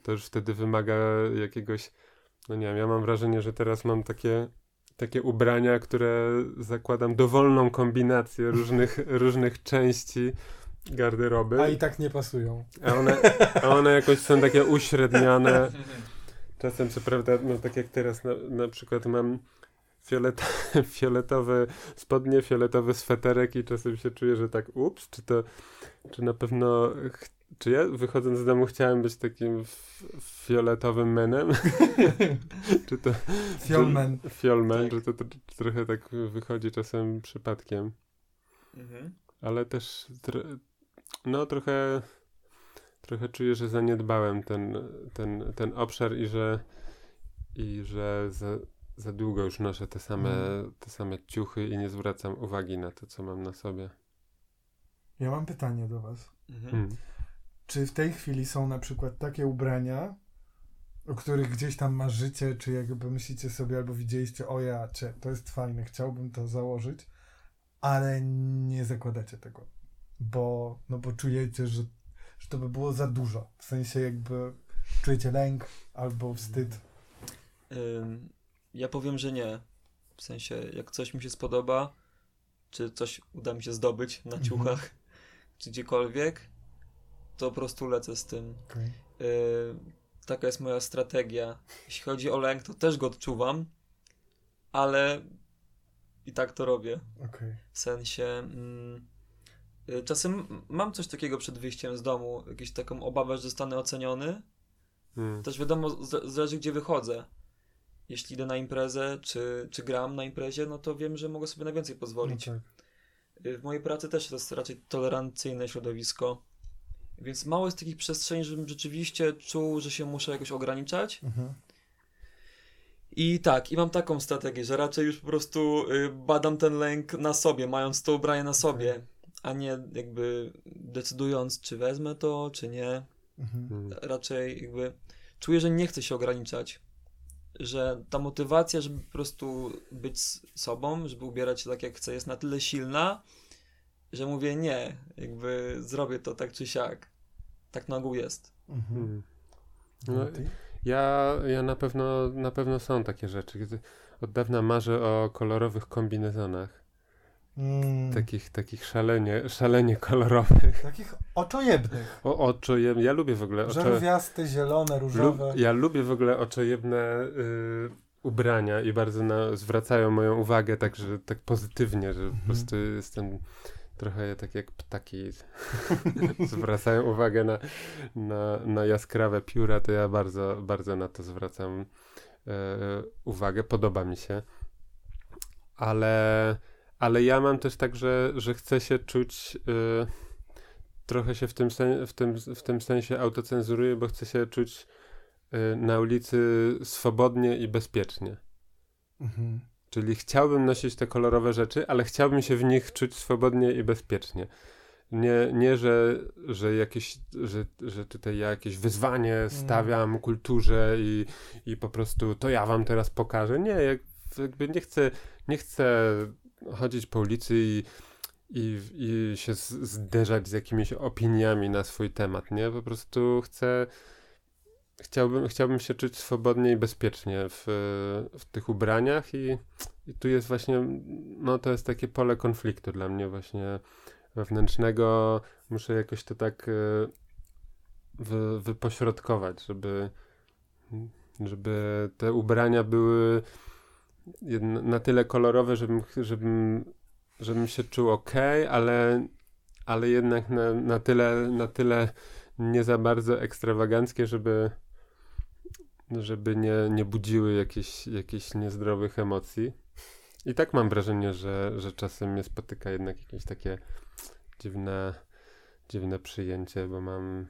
to już wtedy wymaga jakiegoś, no nie wiem, ja mam wrażenie, że teraz mam takie takie ubrania, które zakładam dowolną kombinację różnych, różnych części garderoby. A i tak nie pasują. A one, a one jakoś są takie uśredniane. Czasem co prawda, no tak jak teraz na, na przykład mam fiolet, fioletowe spodnie, fioletowy sweterek i czasem się czuję, że tak ups, czy to, czy na pewno, czy ja wychodząc z domu chciałem być takim fioletowym menem? czy to... Fiolmen. Fiolmen, tak. że to, to, to, trochę tak wychodzi czasem przypadkiem. Mhm. Ale też no trochę, trochę czuję, że zaniedbałem ten, ten, ten obszar i że, i że za, za długo już noszę te same, mm. te same ciuchy i nie zwracam uwagi na to, co mam na sobie. Ja mam pytanie do Was. Mhm. Mm. Czy w tej chwili są na przykład takie ubrania, o których gdzieś tam marzycie, czy jakby myślicie sobie, albo widzieliście, o ja, czy to jest fajne, chciałbym to założyć, ale nie zakładacie tego? bo, no bo czujecie, że, że to by było za dużo. W sensie jakby czujecie lęk albo wstyd. Ja powiem, że nie. W sensie, jak coś mi się spodoba, czy coś uda mi się zdobyć na mhm. ciuchach, czy gdziekolwiek, to po prostu lecę z tym. Okay. taka jest moja strategia. Jeśli chodzi o lęk, to też go odczuwam, ale i tak to robię. Okay. W sensie. Mm, Y, czasem mam coś takiego przed wyjściem z domu, jakąś taką obawę, że zostanę oceniony. Hmm. Też wiadomo, zależy gdzie wychodzę. Jeśli idę na imprezę, czy, czy gram na imprezie, no to wiem, że mogę sobie na więcej pozwolić. No tak. Y, w mojej pracy też to jest raczej tolerancyjne środowisko. Więc mało jest takich przestrzeni, żebym rzeczywiście czuł, że się muszę jakoś ograniczać. Mhm. I tak, i mam taką strategię, że raczej już po prostu y, badam ten lęk na sobie, mając to ubranie na sobie. Okay a nie jakby decydując, czy wezmę to, czy nie. Mhm. mhm. Raczej jakby czuję, że nie chcę się ograniczać. Że ta motywacja, żeby po prostu być sobą, żeby ubierać się tak jak chcę, jest na tyle silna, że mówię nie, jakby zrobię to tak czy siak. Tak na ogół jest. Mhm. mhm. No, ja, ja na pewno na pewno są takie rzeczy. Od dawna marzę o kolorowych kombinezonach. Mm. Takich, takich szalenie, szalenie kolorowych. Takich oczojebnych. O, oczojebne. Ja lubię w ogóle oczo... Żarówiaste, zielone, różowe. ja lubię w ogóle oczojebne y, ubrania i bardzo na, zwracają moją uwagę tak, że, tak pozytywnie, że po mhm. prostu jestem trochę tak jak ptaki zwracają uwagę na, na, na jaskrawe pióra, to ja bardzo, bardzo na to zwracam e, uwagę. Podoba mi się. Ale, ale ja mam też tak, że, że chcę się czuć. E, trochę się w tym, sen, w, tym, w tym sensie autocenzuruję, bo chcę się czuć e, na ulicy swobodnie i bezpiecznie. Mhm. Czyli chciałbym nosić te kolorowe rzeczy, ale chciałbym się w nich czuć swobodnie i bezpiecznie. Nie, nie że, że, jakieś, że, że tutaj ja jakieś wyzwanie mm. stawiam kulturze i, i po prostu to ja wam teraz pokażę. Nie, jakby nie chcę, nie chcę chodzić po ulicy i, i, i się zderzać z jakimiś opiniami na swój temat, nie? Po prostu chcę chciałbym, chciałbym się czuć swobodnie i bezpiecznie w, w tych ubraniach i, i tu jest właśnie, no to jest takie pole konfliktu dla mnie właśnie wewnętrznego. Muszę jakoś to tak e, wy, wypośrodkować, żeby, żeby te ubrania były na tyle kolorowe, żebym, żebym, żebym się czuł ok, ale, ale jednak na, na, tyle, na tyle nie za bardzo ekstrawaganckie, żeby, żeby nie, nie budziły jakichś jakieś niezdrowych emocji. I tak mam wrażenie, że, że czasem mnie spotyka jednak jakieś takie dziwne, dziwne przyjęcie, bo mam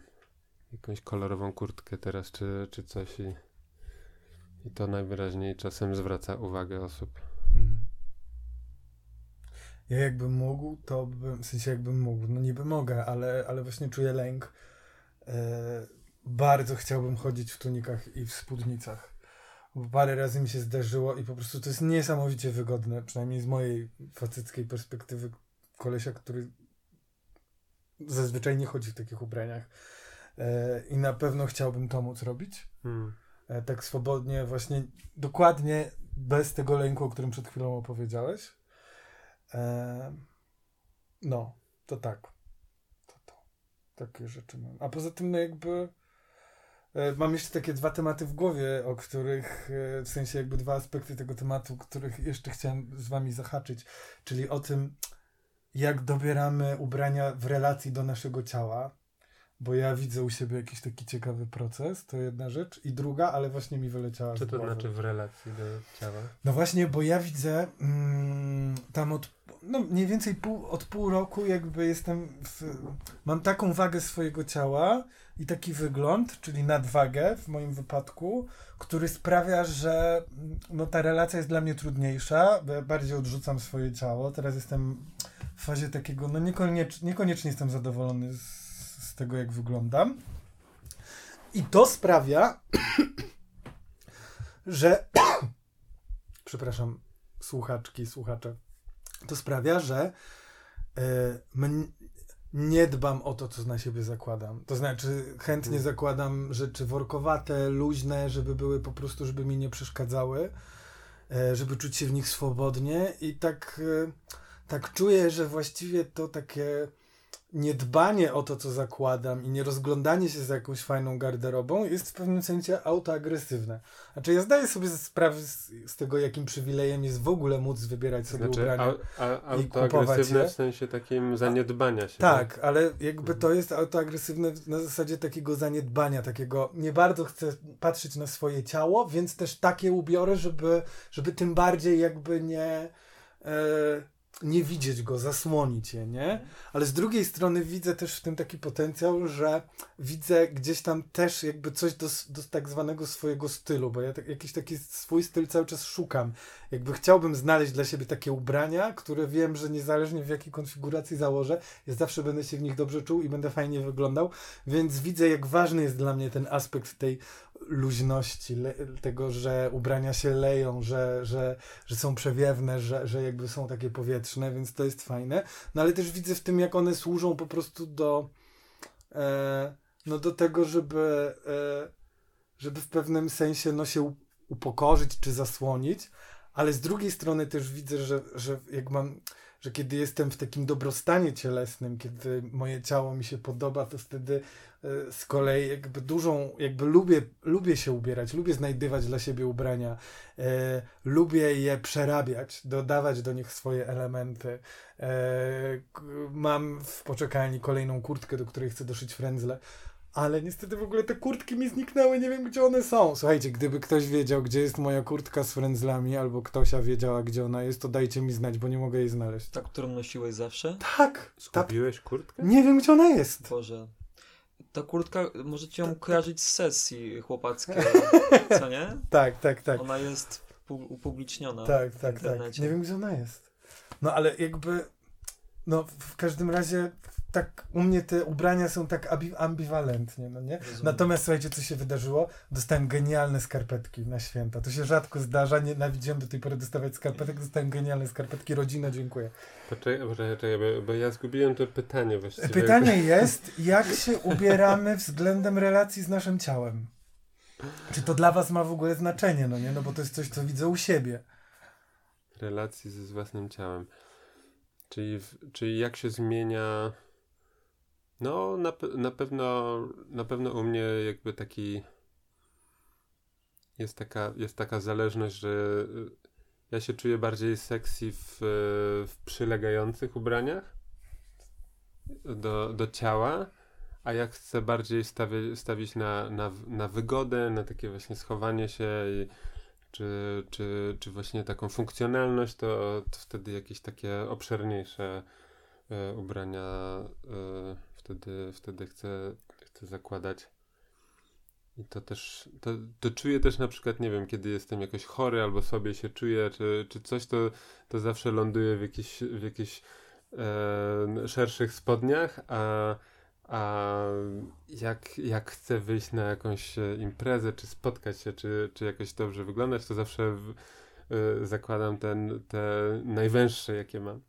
jakąś kolorową kurtkę teraz czy, czy coś i, i to najwyraźniej czasem zwraca uwagę osób. Mhm. Ja jakbym mógł, to bym, w sensie jakbym mógł, no niby mogę, ale, ale właśnie czuję lęk. E, bardzo chciałbym chodzić w tunikach i w spódnicach. Bo parę razy mi się zdarzyło i po prostu to jest niesamowicie wygodne, przynajmniej z mojej faceckiej perspektywy kolesia, który zazwyczaj nie chodzi w takich ubraniach. E, I na pewno chciałbym to móc robić. Hmm. E, tak swobodnie, właśnie dokładnie bez tego lęku, o którym przed chwilą opowiedziałeś. E, no, to tak. To, to. Takie rzeczy mam. A poza tym, no jakby E, mam jeszcze takie dwa tematy w głowie, o których, w sensie jakby dwa aspekty tego tematu, których jeszcze chciałem z wami zahaczyć, czyli o tym, jak dobieramy ubrania w relacji do naszego ciała, bo ja widzę u siebie jakiś taki ciekawy proces, to jedna rzecz. I druga, ale właśnie mi wyleciała Co to znaczy w relacji do ciała? No właśnie, bo ja widzę mm, tam od, no mniej więcej pół, od pół roku jakby jestem, w, mam taką wagę swojego ciała i taki wygląd, czyli nadwagę w moim wypadku, który sprawia, że no, ta relacja jest dla mnie trudniejsza, bo ja bardziej odrzucam swoje ciało. Teraz jestem w fazie takiego, no niekoniecznie, niekoniecznie jestem zadowolony z z tego, jak wyglądam. I to sprawia, że. przepraszam, słuchaczki, słuchacze. To sprawia, że y, nie dbam o to, co na siebie zakładam. To znaczy, chętnie zakładam rzeczy workowate, luźne, żeby były po prostu, żeby mi nie przeszkadzały, y, żeby czuć się w nich swobodnie. I tak, y, tak czuję, że właściwie to takie niedbanie o to, co zakładam i nie rozglądanie się za jakąś fajną garderobą jest w pewnym sensie autoagresywne. Znaczy ja zdaję sobie sprawę z, z tego, jakim przywilejem jest w ogóle móc wybierać sobie znaczy, ubrania a, a, autoagresywne w sensie takim zaniedbania się. Tak, tak? ale jakby to jest autoagresywne na zasadzie takiego zaniedbania, takiego nie bardzo chcę patrzeć na swoje ciało, więc też takie ubiorę, żeby, żeby tym bardziej jakby nie... E, nie widzieć go, zasłonić je, nie? Ale z drugiej strony widzę też w tym taki potencjał, że widzę gdzieś tam też jakby coś do, do tak zwanego swojego stylu, bo ja tak, jakiś taki swój styl cały czas szukam. Jakby chciałbym znaleźć dla siebie takie ubrania, które wiem, że niezależnie w jakiej konfiguracji założę, ja zawsze będę się w nich dobrze czuł i będę fajnie wyglądał, więc widzę jak ważny jest dla mnie ten aspekt tej luźności, le, tego, że ubrania się leją, że, że, że są przewiewne, że, że jakby są takie powietrzne, więc to jest fajne. No ale też widzę w tym, jak one służą po prostu do e, no do tego, żeby e, żeby w pewnym sensie no się upokorzyć czy zasłonić, ale z drugiej strony też widzę, że, że jak mam że kiedy jestem w takim dobrostanie cielesnym, kiedy moje ciało mi się podoba, to wtedy z kolei jakby dużą, jakby lubię, lubię się ubierać, lubię znajdywać dla siebie ubrania, e, lubię je przerabiać, dodawać do nich swoje elementy. E, k- mam w poczekalni kolejną kurtkę, do której chcę doszyć frędzle. Ale niestety w ogóle te kurtki mi zniknęły, nie wiem gdzie one są. Słuchajcie, gdyby ktoś wiedział, gdzie jest moja kurtka z frędzlami, albo ktośa wiedziała, gdzie ona jest, to dajcie mi znać, bo nie mogę jej znaleźć. Ta, którą nosiłeś zawsze? Tak, ta, Kupiłeś kurtkę? nie wiem gdzie ona jest. Boże. Ta kurtka, możecie ją kojarzyć z sesji chłopackiej, co nie? Tak, tak, tak. Ona jest pu- upubliczniona Tak, tak, tak. Nie wiem gdzie ona jest. No ale jakby, no w każdym razie tak u mnie te ubrania są tak ambiwalentnie, no nie? Rozumiem. Natomiast słuchajcie, co się wydarzyło? Dostałem genialne skarpetki na święta. To się rzadko zdarza, nienawidziłem do tej pory dostawać skarpetek, dostałem genialne skarpetki. Rodzina, dziękuję. Poczekaj, poczekaj, czekaj, bo, bo ja zgubiłem to pytanie właściwie. Pytanie jest, jak się ubieramy względem relacji z naszym ciałem? Czy to dla was ma w ogóle znaczenie, no nie? No bo to jest coś, co widzę u siebie. Relacji ze z własnym ciałem. Czyli, czyli jak się zmienia. No, na, na pewno na pewno u mnie jakby taki jest taka, jest taka zależność, że y, ja się czuję bardziej sexy w, w przylegających ubraniach do, do ciała, a jak chcę bardziej stawi, stawić na, na, na wygodę, na takie właśnie schowanie się i, czy, czy, czy właśnie taką funkcjonalność, to, to wtedy jakieś takie obszerniejsze e, ubrania e, wtedy, wtedy chcę, chcę zakładać. I to też, to, to czuję też na przykład, nie wiem, kiedy jestem jakoś chory albo sobie się czuję, czy, czy coś, to, to zawsze ląduję w jakichś, w jakichś e, szerszych spodniach, a, a jak, jak chcę wyjść na jakąś e, imprezę, czy spotkać się, czy, czy jakoś dobrze wyglądać, to zawsze w, e, zakładam ten, te najwęższe, jakie mam.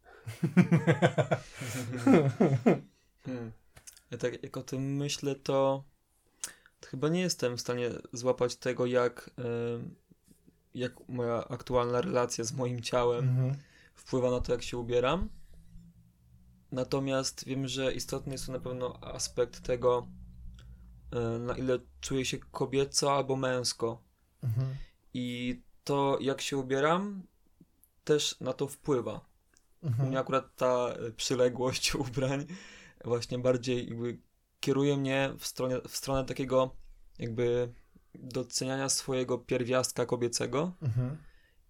Ja tak jak o tym myślę, to, to chyba nie jestem w stanie złapać tego, jak, jak moja aktualna relacja z moim ciałem Mhm. wpływa na to, jak się ubieram. Natomiast wiem, że istotny jest tu na pewno aspekt tego, e, na ile czuję się kobieco albo męsko. Mhm. I to, jak się ubieram, też na to wpływa. U Mhm. mnie akurat ta przyległość ubrań właśnie bardziej jakby kieruje mnie w stronę, w stronę takiego jakby doceniania swojego pierwiastka kobiecego Mhm.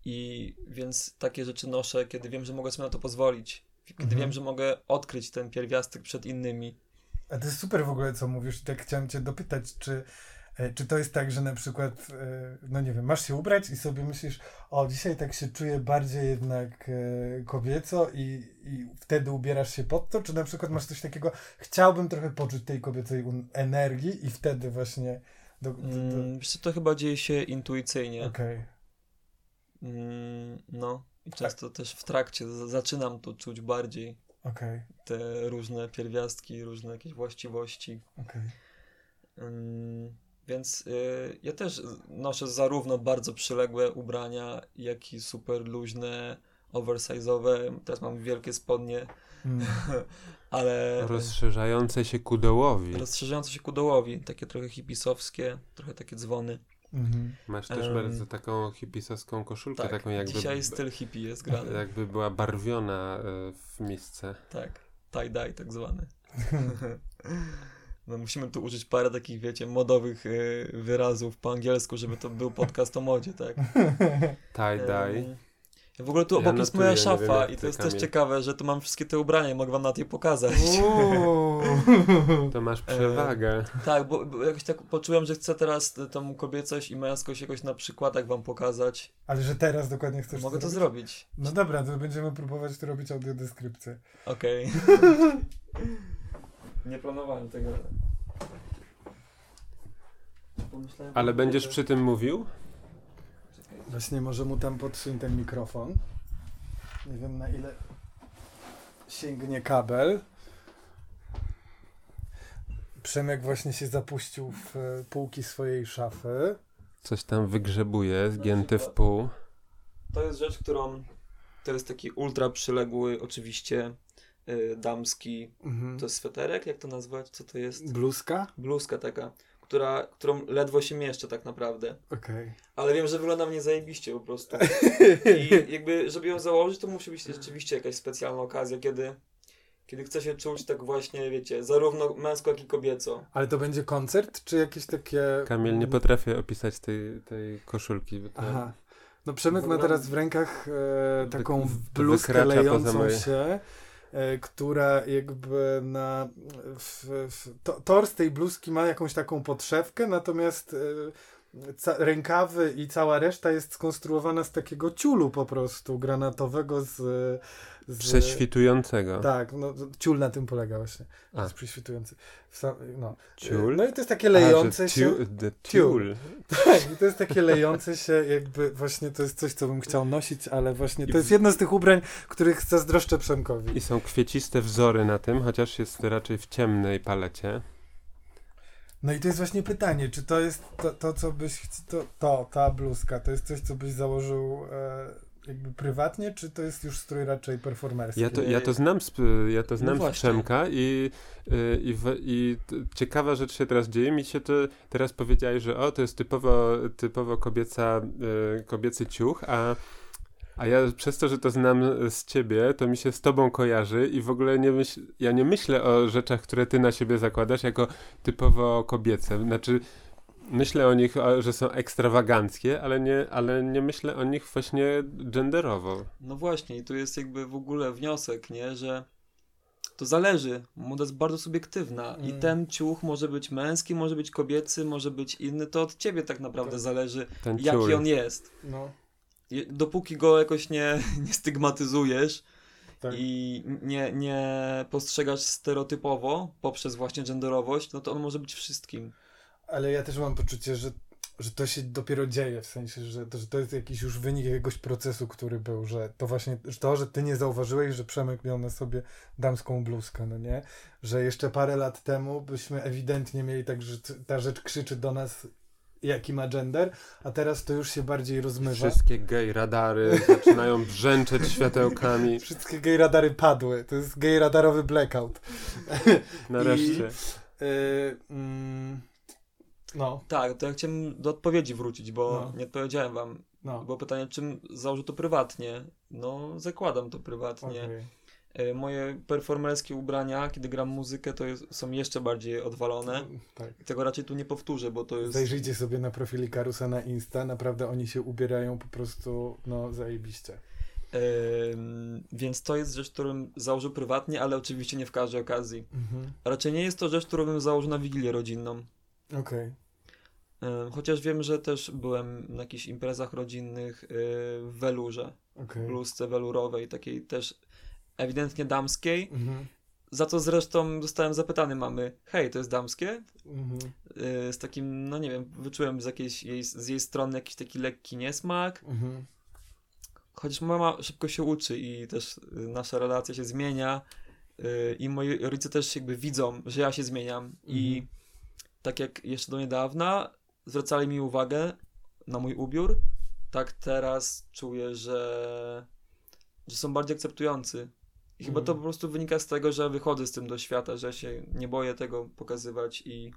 i więc takie rzeczy noszę, kiedy wiem, że mogę sobie na to pozwolić. Kiedy Mhm. wiem, że mogę odkryć ten pierwiastek przed innymi. A to jest super w ogóle, co mówisz. Tak chciałem cię dopytać, czy, czy to jest tak, że na przykład, e, no nie wiem, masz się ubrać i sobie myślisz, o, dzisiaj tak się czuję bardziej jednak e, kobieco i, i wtedy ubierasz się pod to, czy na przykład masz coś takiego, chciałbym trochę poczuć tej kobiecej energii i wtedy właśnie do... do, do... Mm, wiesz to chyba dzieje się intuicyjnie. Okej. Mm, no i często też w trakcie zaczynam to czuć bardziej. Okej, Te różne pierwiastki, różne jakieś właściwości. okej. Ym, więc y, ja też noszę zarówno bardzo przyległe ubrania, jak i super luźne, oversize'owe. Teraz mam wielkie spodnie, Mm. ale Rozszerzające się ku dołowi. rozszerzające się ku dołowi, takie trochę hipisowskie, trochę takie dzwony. Mhm. Masz też Em, bardzo taką hipisowską koszulkę, Tak, taką jakby, dzisiaj styl hippie jest grany. jakby była barwiona e, w miejsce. Tak, tie-dye tak zwany. No musimy tu użyć parę takich, wiecie, modowych y, wyrazów po angielsku, żeby to był podcast o modzie, tak? Tie-dye. Em, W ogóle tu Ja obok jest moja szafa wiem, i to jest też ciekawe, że tu mam wszystkie te ubrania i mogę wam na tej pokazać. To masz przewagę. tak, bo, bo jakoś tak poczułem, że chcę teraz tą kobiecość i męskość jakoś na przykładach wam pokazać. Ale że teraz dokładnie chcesz Mogę to zrobić? zrobić. No dobra, to będziemy próbować tu robić audiodeskrypcję. Okej. Nie planowałem tego. Pomyślałem, Ale będziesz przy tym mówił? Właśnie może mu tam podsuń ten mikrofon. Nie wiem na ile sięgnie kabel. Przemek właśnie się zapuścił w e, półki swojej szafy. Coś tam wygrzebuje, zgięty w pół. To jest rzecz, którą To jest taki ultra przyległy, oczywiście y, damski. Mhm. To jest sweterek, jak to nazwać? Co to jest? Bluzka? Bluzka taka, która, którą ledwo się mieszczę tak naprawdę. Okej. Ale wiem, że wygląda mnie zajebiście po prostu. I jakby, żeby ją założyć, to musi być rzeczywiście jakaś specjalna okazja, kiedy, kiedy chce się czuć tak właśnie, wiecie, zarówno męsko, jak i kobieco. Ale to będzie koncert, czy jakieś takie... Kamil, nie potrafię opisać tej, tej koszulki. Bo to Aha. No Przemek ma teraz w rękach e, taką bluzkę lejącą się, która jakby na... W, w, to, tor z tej bluzki ma jakąś taką podszewkę, natomiast e, rękawy i cała reszta jest skonstruowana z takiego ciulu po prostu, granatowego z... z Prześwitującego. Tak, no ciul na tym polega właśnie. A. Jest prześwitujący. Sam, no. Ciul? No i to jest takie A, lejące że się... the. Tak, i to jest takie lejące się, jakby właśnie to jest coś, co bym chciał nosić, ale właśnie to jest jedno z tych ubrań, których zazdroszczę Przemkowi. I są kwieciste wzory na tym, chociaż jest raczej w ciemnej palecie. No i to jest właśnie pytanie, czy to jest to, to co byś, to, to, ta bluzka, to jest coś, co byś założył e, jakby prywatnie, czy to jest już strój raczej performerski? Ja to, ja to znam z, ja to znam z właśnie. Przemka i, y, i, w, i ciekawa rzecz się teraz dzieje. Mi się to teraz powiedziałeś, że o, to jest typowo, typowo kobieca, y, kobiecy ciuch, a, a ja przez to, że to znam z ciebie, to mi się z tobą kojarzy i w ogóle nie myśl, ja nie myślę o rzeczach, które ty na siebie zakładasz jako typowo kobiece. Znaczy, myślę o nich, że są ekstrawaganckie, ale nie, ale nie myślę o nich właśnie genderowo. No właśnie, i tu jest jakby w ogóle wniosek, nie, że to zależy. Moda jest bardzo subiektywna i Mm. ten ciuch może być męski, może być kobiecy, może być inny. To od ciebie tak naprawdę Tak. zależy, Ten jaki ciul. on jest. No, Dopóki go jakoś nie, nie stygmatyzujesz tak. i nie, nie postrzegasz stereotypowo poprzez właśnie genderowość, no to on może być wszystkim. Ale ja też mam poczucie, że, że to się dopiero dzieje, w sensie, że to, że to jest jakiś już wynik jakiegoś procesu, który był, że to właśnie, że to, że ty nie zauważyłeś, że Przemek miał na sobie damską bluzkę, no nie? Że jeszcze parę lat temu byśmy ewidentnie mieli tak, że ta rzecz krzyczy do nas, jaki ma gender, a teraz to już się bardziej rozmywa. Wszystkie gej radary zaczynają brzęczeć światełkami. Wszystkie gej radary padły. To jest gej radarowy blackout. Nareszcie. Yy, mm, no, Tak, to ja chciałem do odpowiedzi wrócić, bo No. nie odpowiedziałem wam. no. Było pytanie, czym założę to prywatnie. No, zakładam to prywatnie. okej. E, Moje performerskie ubrania, kiedy gram muzykę, to jest, są jeszcze bardziej odwalone. Tak. Tego raczej tu nie powtórzę, bo to jest. Zajrzyjcie sobie na profili Karusa na Insta, naprawdę oni się ubierają po prostu, no, zajebiście. Em, więc to jest rzecz, którą założę prywatnie, ale oczywiście nie w każdej okazji. Mhm. Raczej nie jest to rzecz, którą bym założył na wigilię rodzinną. Okej. Em, Chociaż wiem, że też byłem na jakichś imprezach rodzinnych w welurze, okej. bluzce welurowej, takiej też ewidentnie damskiej. Mhm. Za co zresztą zostałem zapytany mamy, hej, to jest damskie? Mhm. Y, z takim, no nie wiem, wyczułem z, jakiejś jej, z jej strony jakiś taki lekki niesmak. Mhm. Chociaż mama szybko się uczy i też y, nasza relacja się zmienia y, i moi rodzice też jakby widzą, że ja się zmieniam i Mhm. tak jak jeszcze do niedawna zwracali mi uwagę na mój ubiór, tak teraz czuję, że, że są bardziej akceptujący. I chyba to Mhm. po prostu wynika z tego, że wychodzę z tym do świata, że się nie boję tego pokazywać i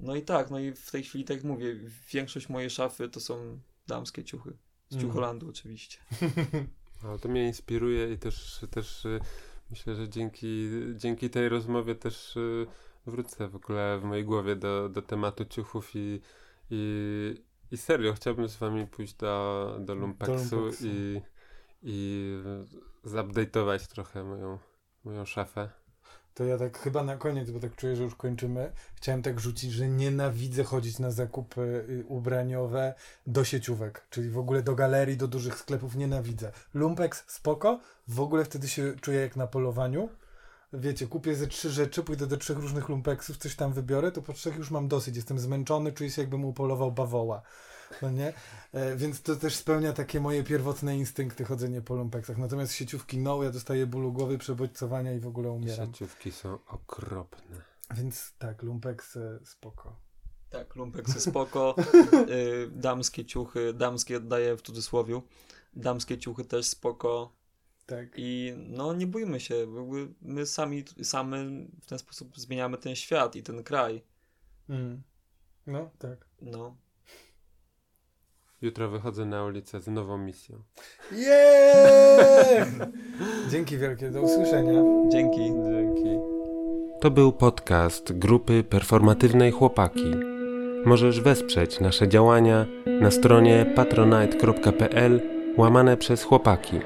no i tak, no i w tej chwili tak jak mówię, większość mojej szafy to są damskie ciuchy. Z. Ciucholandu oczywiście. No, to mnie inspiruje i też, też y, myślę, że dzięki, dzięki tej rozmowie też y, wrócę w ogóle w mojej głowie do, do tematu ciuchów i, i, i serio chciałbym z wami pójść do, do Lumpeksu, Lumpeksu. i, i zupdate'ować trochę moją, moją szafę. To ja tak chyba na koniec, bo tak czuję, że już kończymy. Chciałem tak rzucić, że nienawidzę chodzić na zakupy y, ubraniowe do sieciówek, czyli w ogóle do galerii, do dużych sklepów nienawidzę. Lumpex spoko, w ogóle wtedy się czuję jak na polowaniu. Wiecie, kupię ze trzy rzeczy, pójdę do trzech różnych lumpeksów, coś tam wybiorę, to po trzech już mam dosyć. Jestem zmęczony, czuję się jakbym upolował bawoła. No nie? E, więc to też spełnia takie moje pierwotne instynkty chodzenie po lumpeksach. Natomiast sieciówki no, ja dostaję bólu głowy, przebodźcowania i w ogóle umieram. Sieciówki są okropne. Więc tak, lumpeks e, spoko. Tak, lumpeksy spoko, y, damskie ciuchy, damskie oddaję w cudzysłowiu, damskie ciuchy też spoko, Tak. I no nie bójmy się, my sami, same w ten sposób zmieniamy ten świat i ten kraj. Mm. No, tak. No. Jutro wychodzę na ulicę z nową misją. Yeah! Dzięki wielkie, do usłyszenia. Dzięki. Dzięki. To był podcast grupy performatywnej Chłopaki. Możesz wesprzeć nasze działania na stronie patronite.pl łamane przez chłopaki.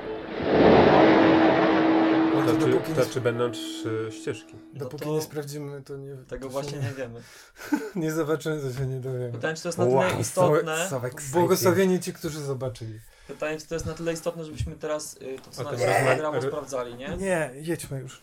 No to dopóki, nie, czy będą trzy ścieżki? dopóki No to nie sprawdzimy, to nie... Tego to właśnie nie wiemy. nie zobaczymy, to się nie dowiemy. Pytanie, czy to jest na tyle istotne. Błogosławieni ci, którzy zobaczyli. Pytanie, czy to jest na tyle istotne, żebyśmy teraz y, to, co na na sprawdzali, nie? Nie, jedźmy już.